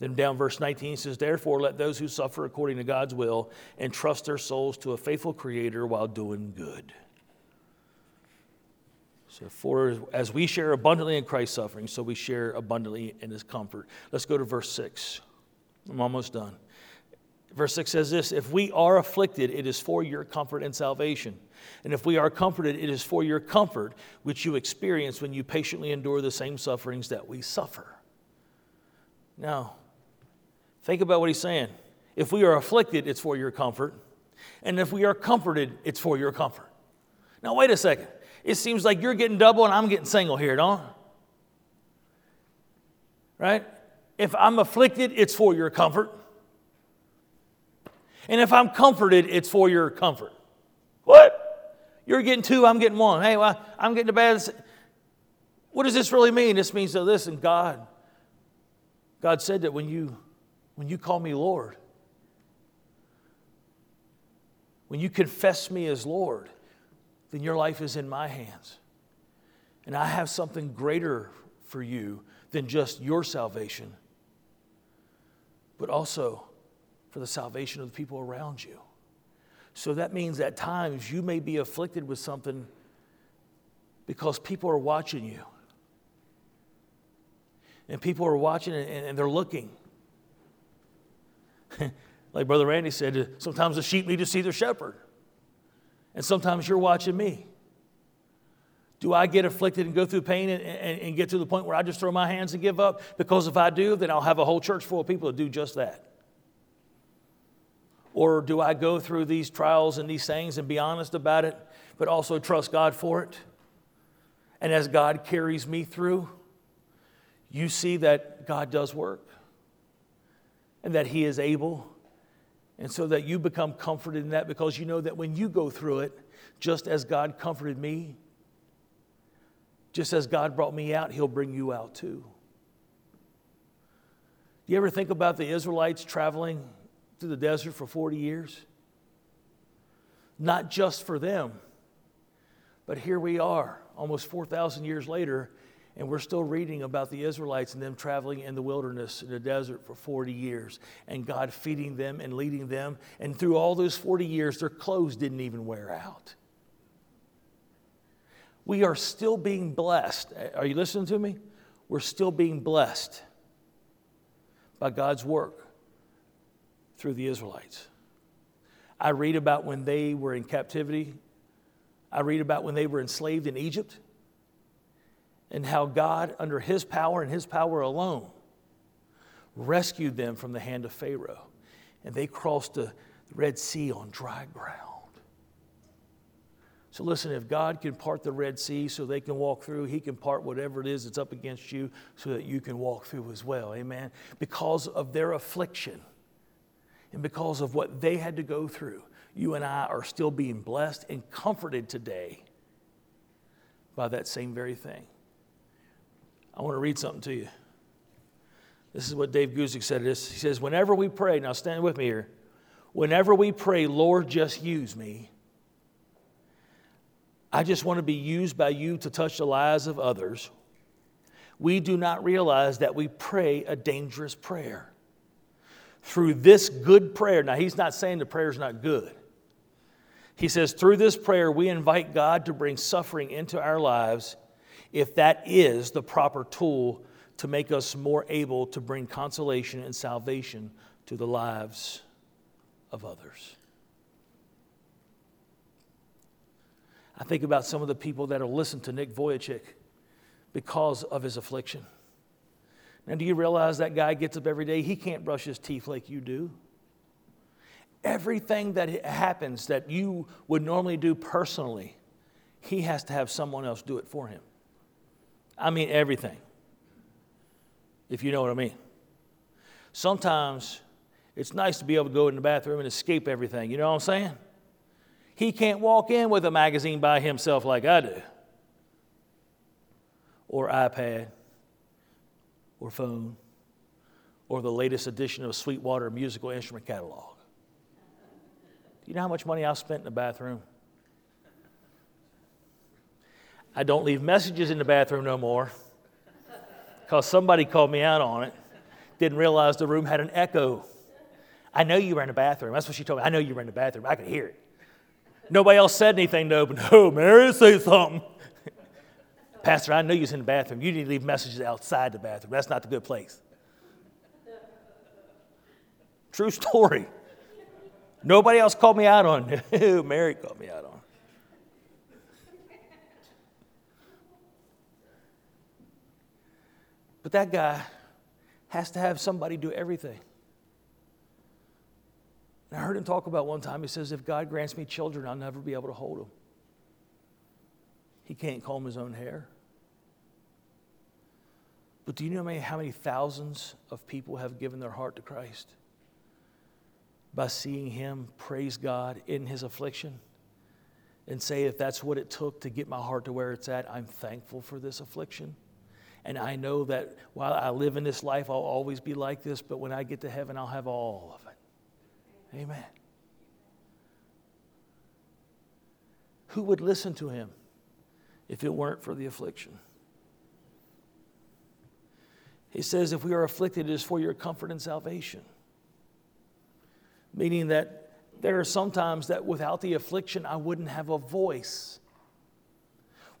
A: Then down verse 19 says, Therefore, let those who suffer according to God's will entrust their souls to a faithful Creator while doing good. So, for as we share abundantly in Christ's suffering, so we share abundantly in his comfort. Let's go to verse 6. I'm almost done. Verse 6 says this If we are afflicted, it is for your comfort and salvation. And if we are comforted, it is for your comfort, which you experience when you patiently endure the same sufferings that we suffer. Now, think about what he's saying. If we are afflicted, it's for your comfort. And if we are comforted, it's for your comfort. Now, wait a second it seems like you're getting double and I'm getting single here, don't Right? If I'm afflicted, it's for your comfort. And if I'm comforted, it's for your comfort. What? You're getting two, I'm getting one. Hey, well, I'm getting the bad. What does this really mean? This means that listen, God, God said that when you when you call me Lord, when you confess me as Lord, then your life is in my hands. And I have something greater for you than just your salvation, but also for the salvation of the people around you. So that means at times you may be afflicted with something because people are watching you. And people are watching and, they're looking. like Brother Randy said, sometimes the sheep need to see their shepherd. And sometimes you're watching me. Do I get afflicted and go through pain and, and, and, get to the point where I just throw my hands and give up? Because if I do, then I'll have a whole church full of people that do just that. Or do I go through these trials and these things and be honest about it, but also trust God for it? And as God carries me through, you see that God does work and that He is able. And so that you become comforted in that because you know that when you go through it, just as God comforted me, just as God brought me out, He'll bring you out too. Do you ever think about the Israelites traveling through the desert for 40 years? Not just for them, but here we are, almost 4,000 years later, and we're still reading about the Israelites and them traveling in the wilderness, in the desert for 40 years, and God feeding them and leading them. And through all those 40 years, their clothes didn't even wear out. We are still being blessed. Are you listening to me? We're still being blessed by God's work through the Israelites. I read about when they were in captivity, I read about when they were enslaved in Egypt, and how God, under His power and His power alone, rescued them from the hand of Pharaoh. And they crossed the Red Sea on dry ground. So, listen, if God can part the Red Sea so they can walk through, He can part whatever it is that's up against you so that you can walk through as well. Amen. Because of their affliction and because of what they had to go through, you and I are still being blessed and comforted today by that same very thing. I want to read something to you. This is what Dave Guzik said. This. He says, Whenever we pray, now stand with me here. Whenever we pray, Lord, just use me I just want to be used by you to touch the lives of others. We do not realize that we pray a dangerous prayer. Through this good prayer, now he's not saying the prayer is not good. He says, through this prayer, we invite God to bring suffering into our lives if that is the proper tool to make us more able to bring consolation and salvation to the lives of others. I think about some of the people that will listen to Nick Vujicic because of his affliction. Now, do you realize that guy gets up every day? He can't brush his teeth like you do. Everything that happens that you would normally do personally, he has to have someone else do it for him. I mean, everything, if you know what I mean. Sometimes it's nice to be able to go in the bathroom and escape everything. You know what I'm saying? He can't walk in with a magazine by himself like I do, or iPad, or phone, or the latest edition of Sweetwater musical instrument catalog. Do you know how much money I've spent in the bathroom? I don't leave messages in the bathroom no more because somebody called me out on it. Didn't realize the room had an echo. I know you were in the bathroom. That's what she told me. I know you were in the bathroom. I could hear it. Nobody else said anything to open. Oh, Mary, say something. Pastor, I know you're in the bathroom. You need to leave messages outside the bathroom. That's not the good place. True story. Nobody else called me out on it. Mary called me out on it. But that guy has to have somebody do everything. And I heard him talk about one time, he says, If God grants me children, I'll never be able to hold them. He can't comb his own hair. But do you know how many thousands of people have given their heart to Christ? By seeing him praise God in his affliction and say, if that's what it took to get my heart to where it's at, I'm thankful for this affliction. And I know that while I live in this life, I'll always be like this, but when I get to heaven, I'll have all of it. Amen. Who would listen to him if it weren't for the affliction? He says, If we are afflicted, it is for your comfort and salvation. Meaning that there are sometimes that without the affliction, I wouldn't have a voice.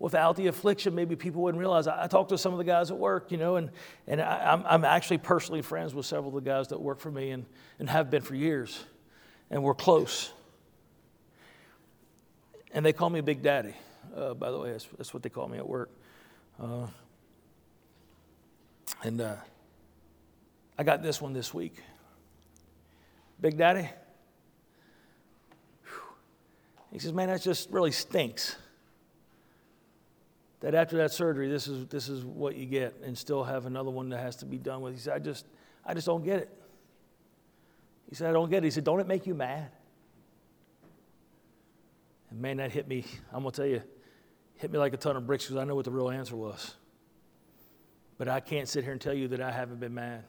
A: Without the affliction, maybe people wouldn't realize. I, I talked to some of the guys at work, you know, and, and I, I'm, I'm actually personally friends with several of the guys that work for me and, and have been for years and we're close. And they call me Big Daddy. Uh, by the way, that's, that's, what they call me at work. Uh, and uh, I got this one this week. Big Daddy, He says, Man, that just really stinks. That after that surgery, this is, this is what you get, and still have another one that has to be done with. He said, I just, I just don't get it. He said, I don't get it. He said, Don't it make you mad? And man, that hit me. I'm going to tell you, hit me like a ton of bricks because I know what the real answer was. But I can't sit here and tell you that I haven't been mad.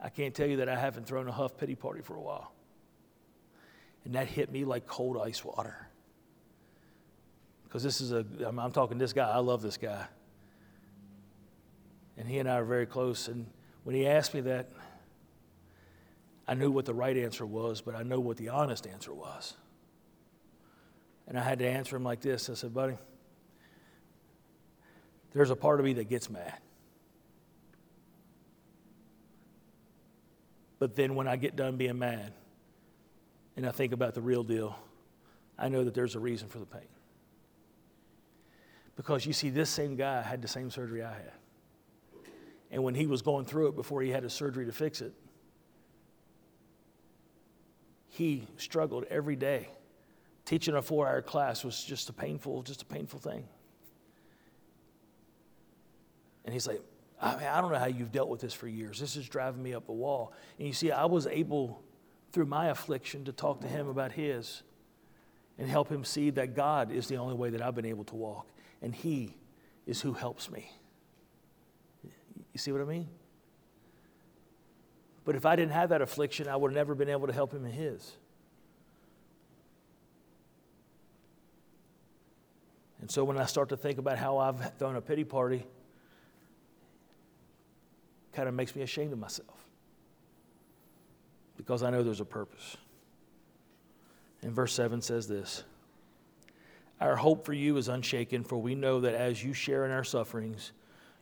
A: I can't tell you that I haven't thrown a huff pity party for a while. And that hit me like cold ice water. Because this is a, I'm, I'm talking this guy, I love this guy. And he and I are very close. And when he asked me that, I knew what the right answer was, but I know what the honest answer was. And I had to answer him like this I said, buddy, there's a part of me that gets mad. But then when I get done being mad and I think about the real deal, I know that there's a reason for the pain. Because you see, this same guy had the same surgery I had. And when he was going through it before he had his surgery to fix it, he struggled every day. Teaching a four hour class was just a painful, just a painful thing. And he's like, I, mean, I don't know how you've dealt with this for years. This is driving me up a wall. And you see, I was able, through my affliction, to talk to him about his and help him see that God is the only way that I've been able to walk. And he is who helps me. You see what I mean? But if I didn't have that affliction, I would have never been able to help him in his. And so when I start to think about how I've thrown a pity party, kind of makes me ashamed of myself because I know there's a purpose. And verse 7 says this Our hope for you is unshaken, for we know that as you share in our sufferings,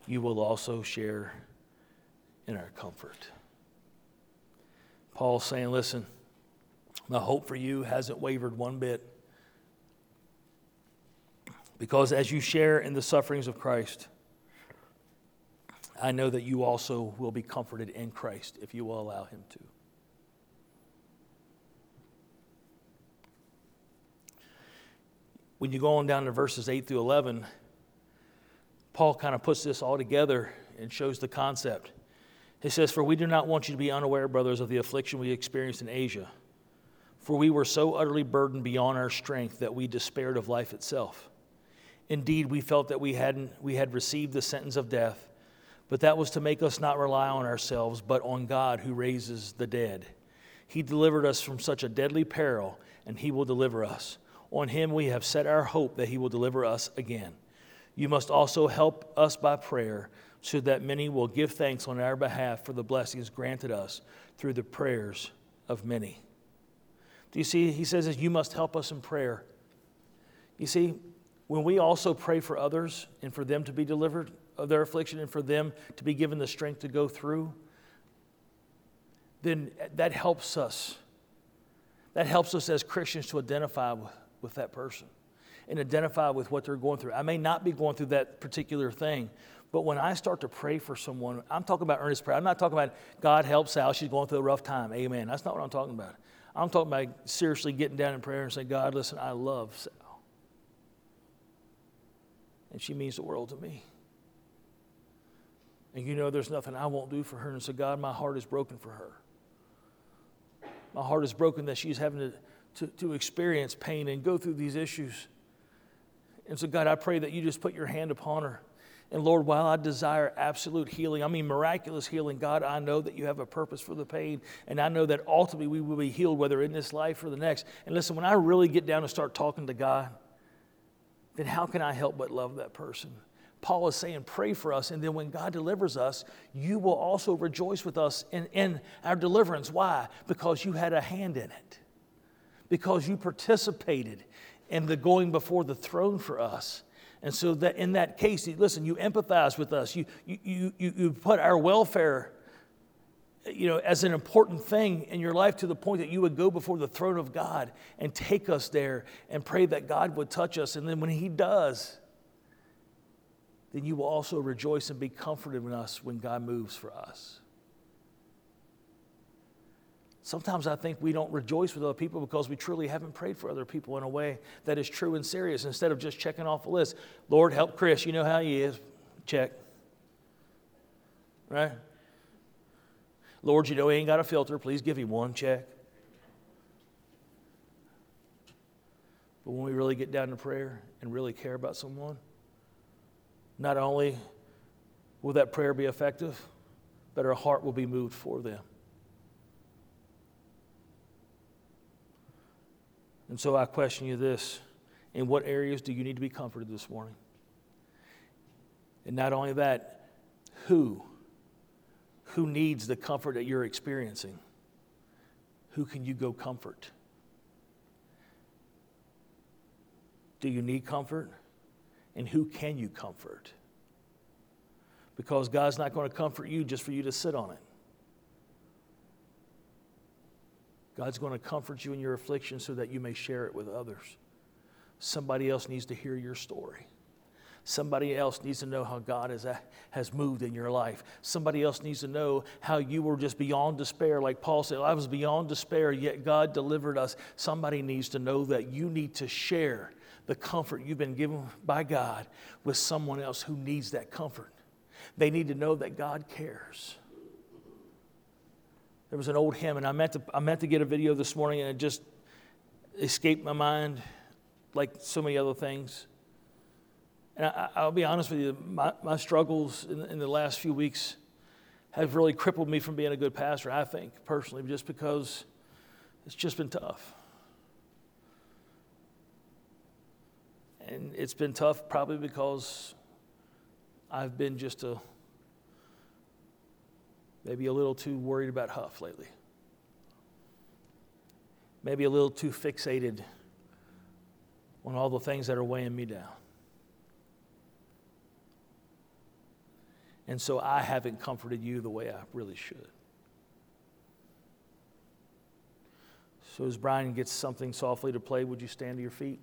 A: you will also share in our comfort. Paul's saying, Listen, my hope for you hasn't wavered one bit. Because as you share in the sufferings of Christ, I know that you also will be comforted in Christ if you will allow Him to. When you go on down to verses 8 through 11, Paul kind of puts this all together and shows the concept. He says, For we do not want you to be unaware, brothers, of the affliction we experienced in Asia. For we were so utterly burdened beyond our strength that we despaired of life itself. Indeed, we felt that we, hadn't, we had received the sentence of death but that was to make us not rely on ourselves, but on God who raises the dead. He delivered us from such a deadly peril, and He will deliver us. On Him we have set our hope that He will deliver us again. You must also help us by prayer, so that many will give thanks on our behalf for the blessings granted us through the prayers of many. Do you see? He says, You must help us in prayer. You see, when we also pray for others and for them to be delivered, of their affliction and for them to be given the strength to go through, then that helps us. That helps us as Christians to identify with, with that person and identify with what they're going through. I may not be going through that particular thing, but when I start to pray for someone, I'm talking about earnest prayer. I'm not talking about God help Sal, she's going through a rough time. Amen. That's not what I'm talking about. I'm talking about seriously getting down in prayer and saying, God, listen, I love Sal. And she means the world to me. And you know there's nothing I won't do for her. And so, God, my heart is broken for her. My heart is broken that she's having to, to, to experience pain and go through these issues. And so, God, I pray that you just put your hand upon her. And Lord, while I desire absolute healing, I mean miraculous healing, God, I know that you have a purpose for the pain. And I know that ultimately we will be healed, whether in this life or the next. And listen, when I really get down and start talking to God, then how can I help but love that person? Paul is saying, pray for us. And then when God delivers us, you will also rejoice with us in, in our deliverance. Why? Because you had a hand in it, because you participated in the going before the throne for us. And so that in that case, listen, you empathize with us. You, you, you, you put our welfare you know, as an important thing in your life to the point that you would go before the throne of God and take us there and pray that God would touch us. And then when He does, then you will also rejoice and be comforted in us when God moves for us. Sometimes I think we don't rejoice with other people because we truly haven't prayed for other people in a way that is true and serious instead of just checking off a list. Lord, help Chris. You know how he is. Check. Right? Lord, you know he ain't got a filter. Please give him one. Check. But when we really get down to prayer and really care about someone, not only will that prayer be effective, but our heart will be moved for them. And so I question you this in what areas do you need to be comforted this morning? And not only that, who? Who needs the comfort that you're experiencing? Who can you go comfort? Do you need comfort? And who can you comfort? Because God's not going to comfort you just for you to sit on it. God's going to comfort you in your affliction so that you may share it with others. Somebody else needs to hear your story. Somebody else needs to know how God has, uh, has moved in your life. Somebody else needs to know how you were just beyond despair. Like Paul said, I was beyond despair, yet God delivered us. Somebody needs to know that you need to share the comfort you've been given by God with someone else who needs that comfort. They need to know that God cares. There was an old hymn, and I meant to, I meant to get a video this morning, and it just escaped my mind like so many other things. And I, will be honest with you, my, my struggles in, in, the last few weeks have really crippled me from being a good pastor, I think, personally, just because it's just been tough. And it's been tough probably because I've been just a maybe a little too worried about Huff lately. Maybe a little too fixated on all the things that are weighing me down. And so I haven't comforted you the way I really should. So as Brian gets something softly to play, would you stand to your feet?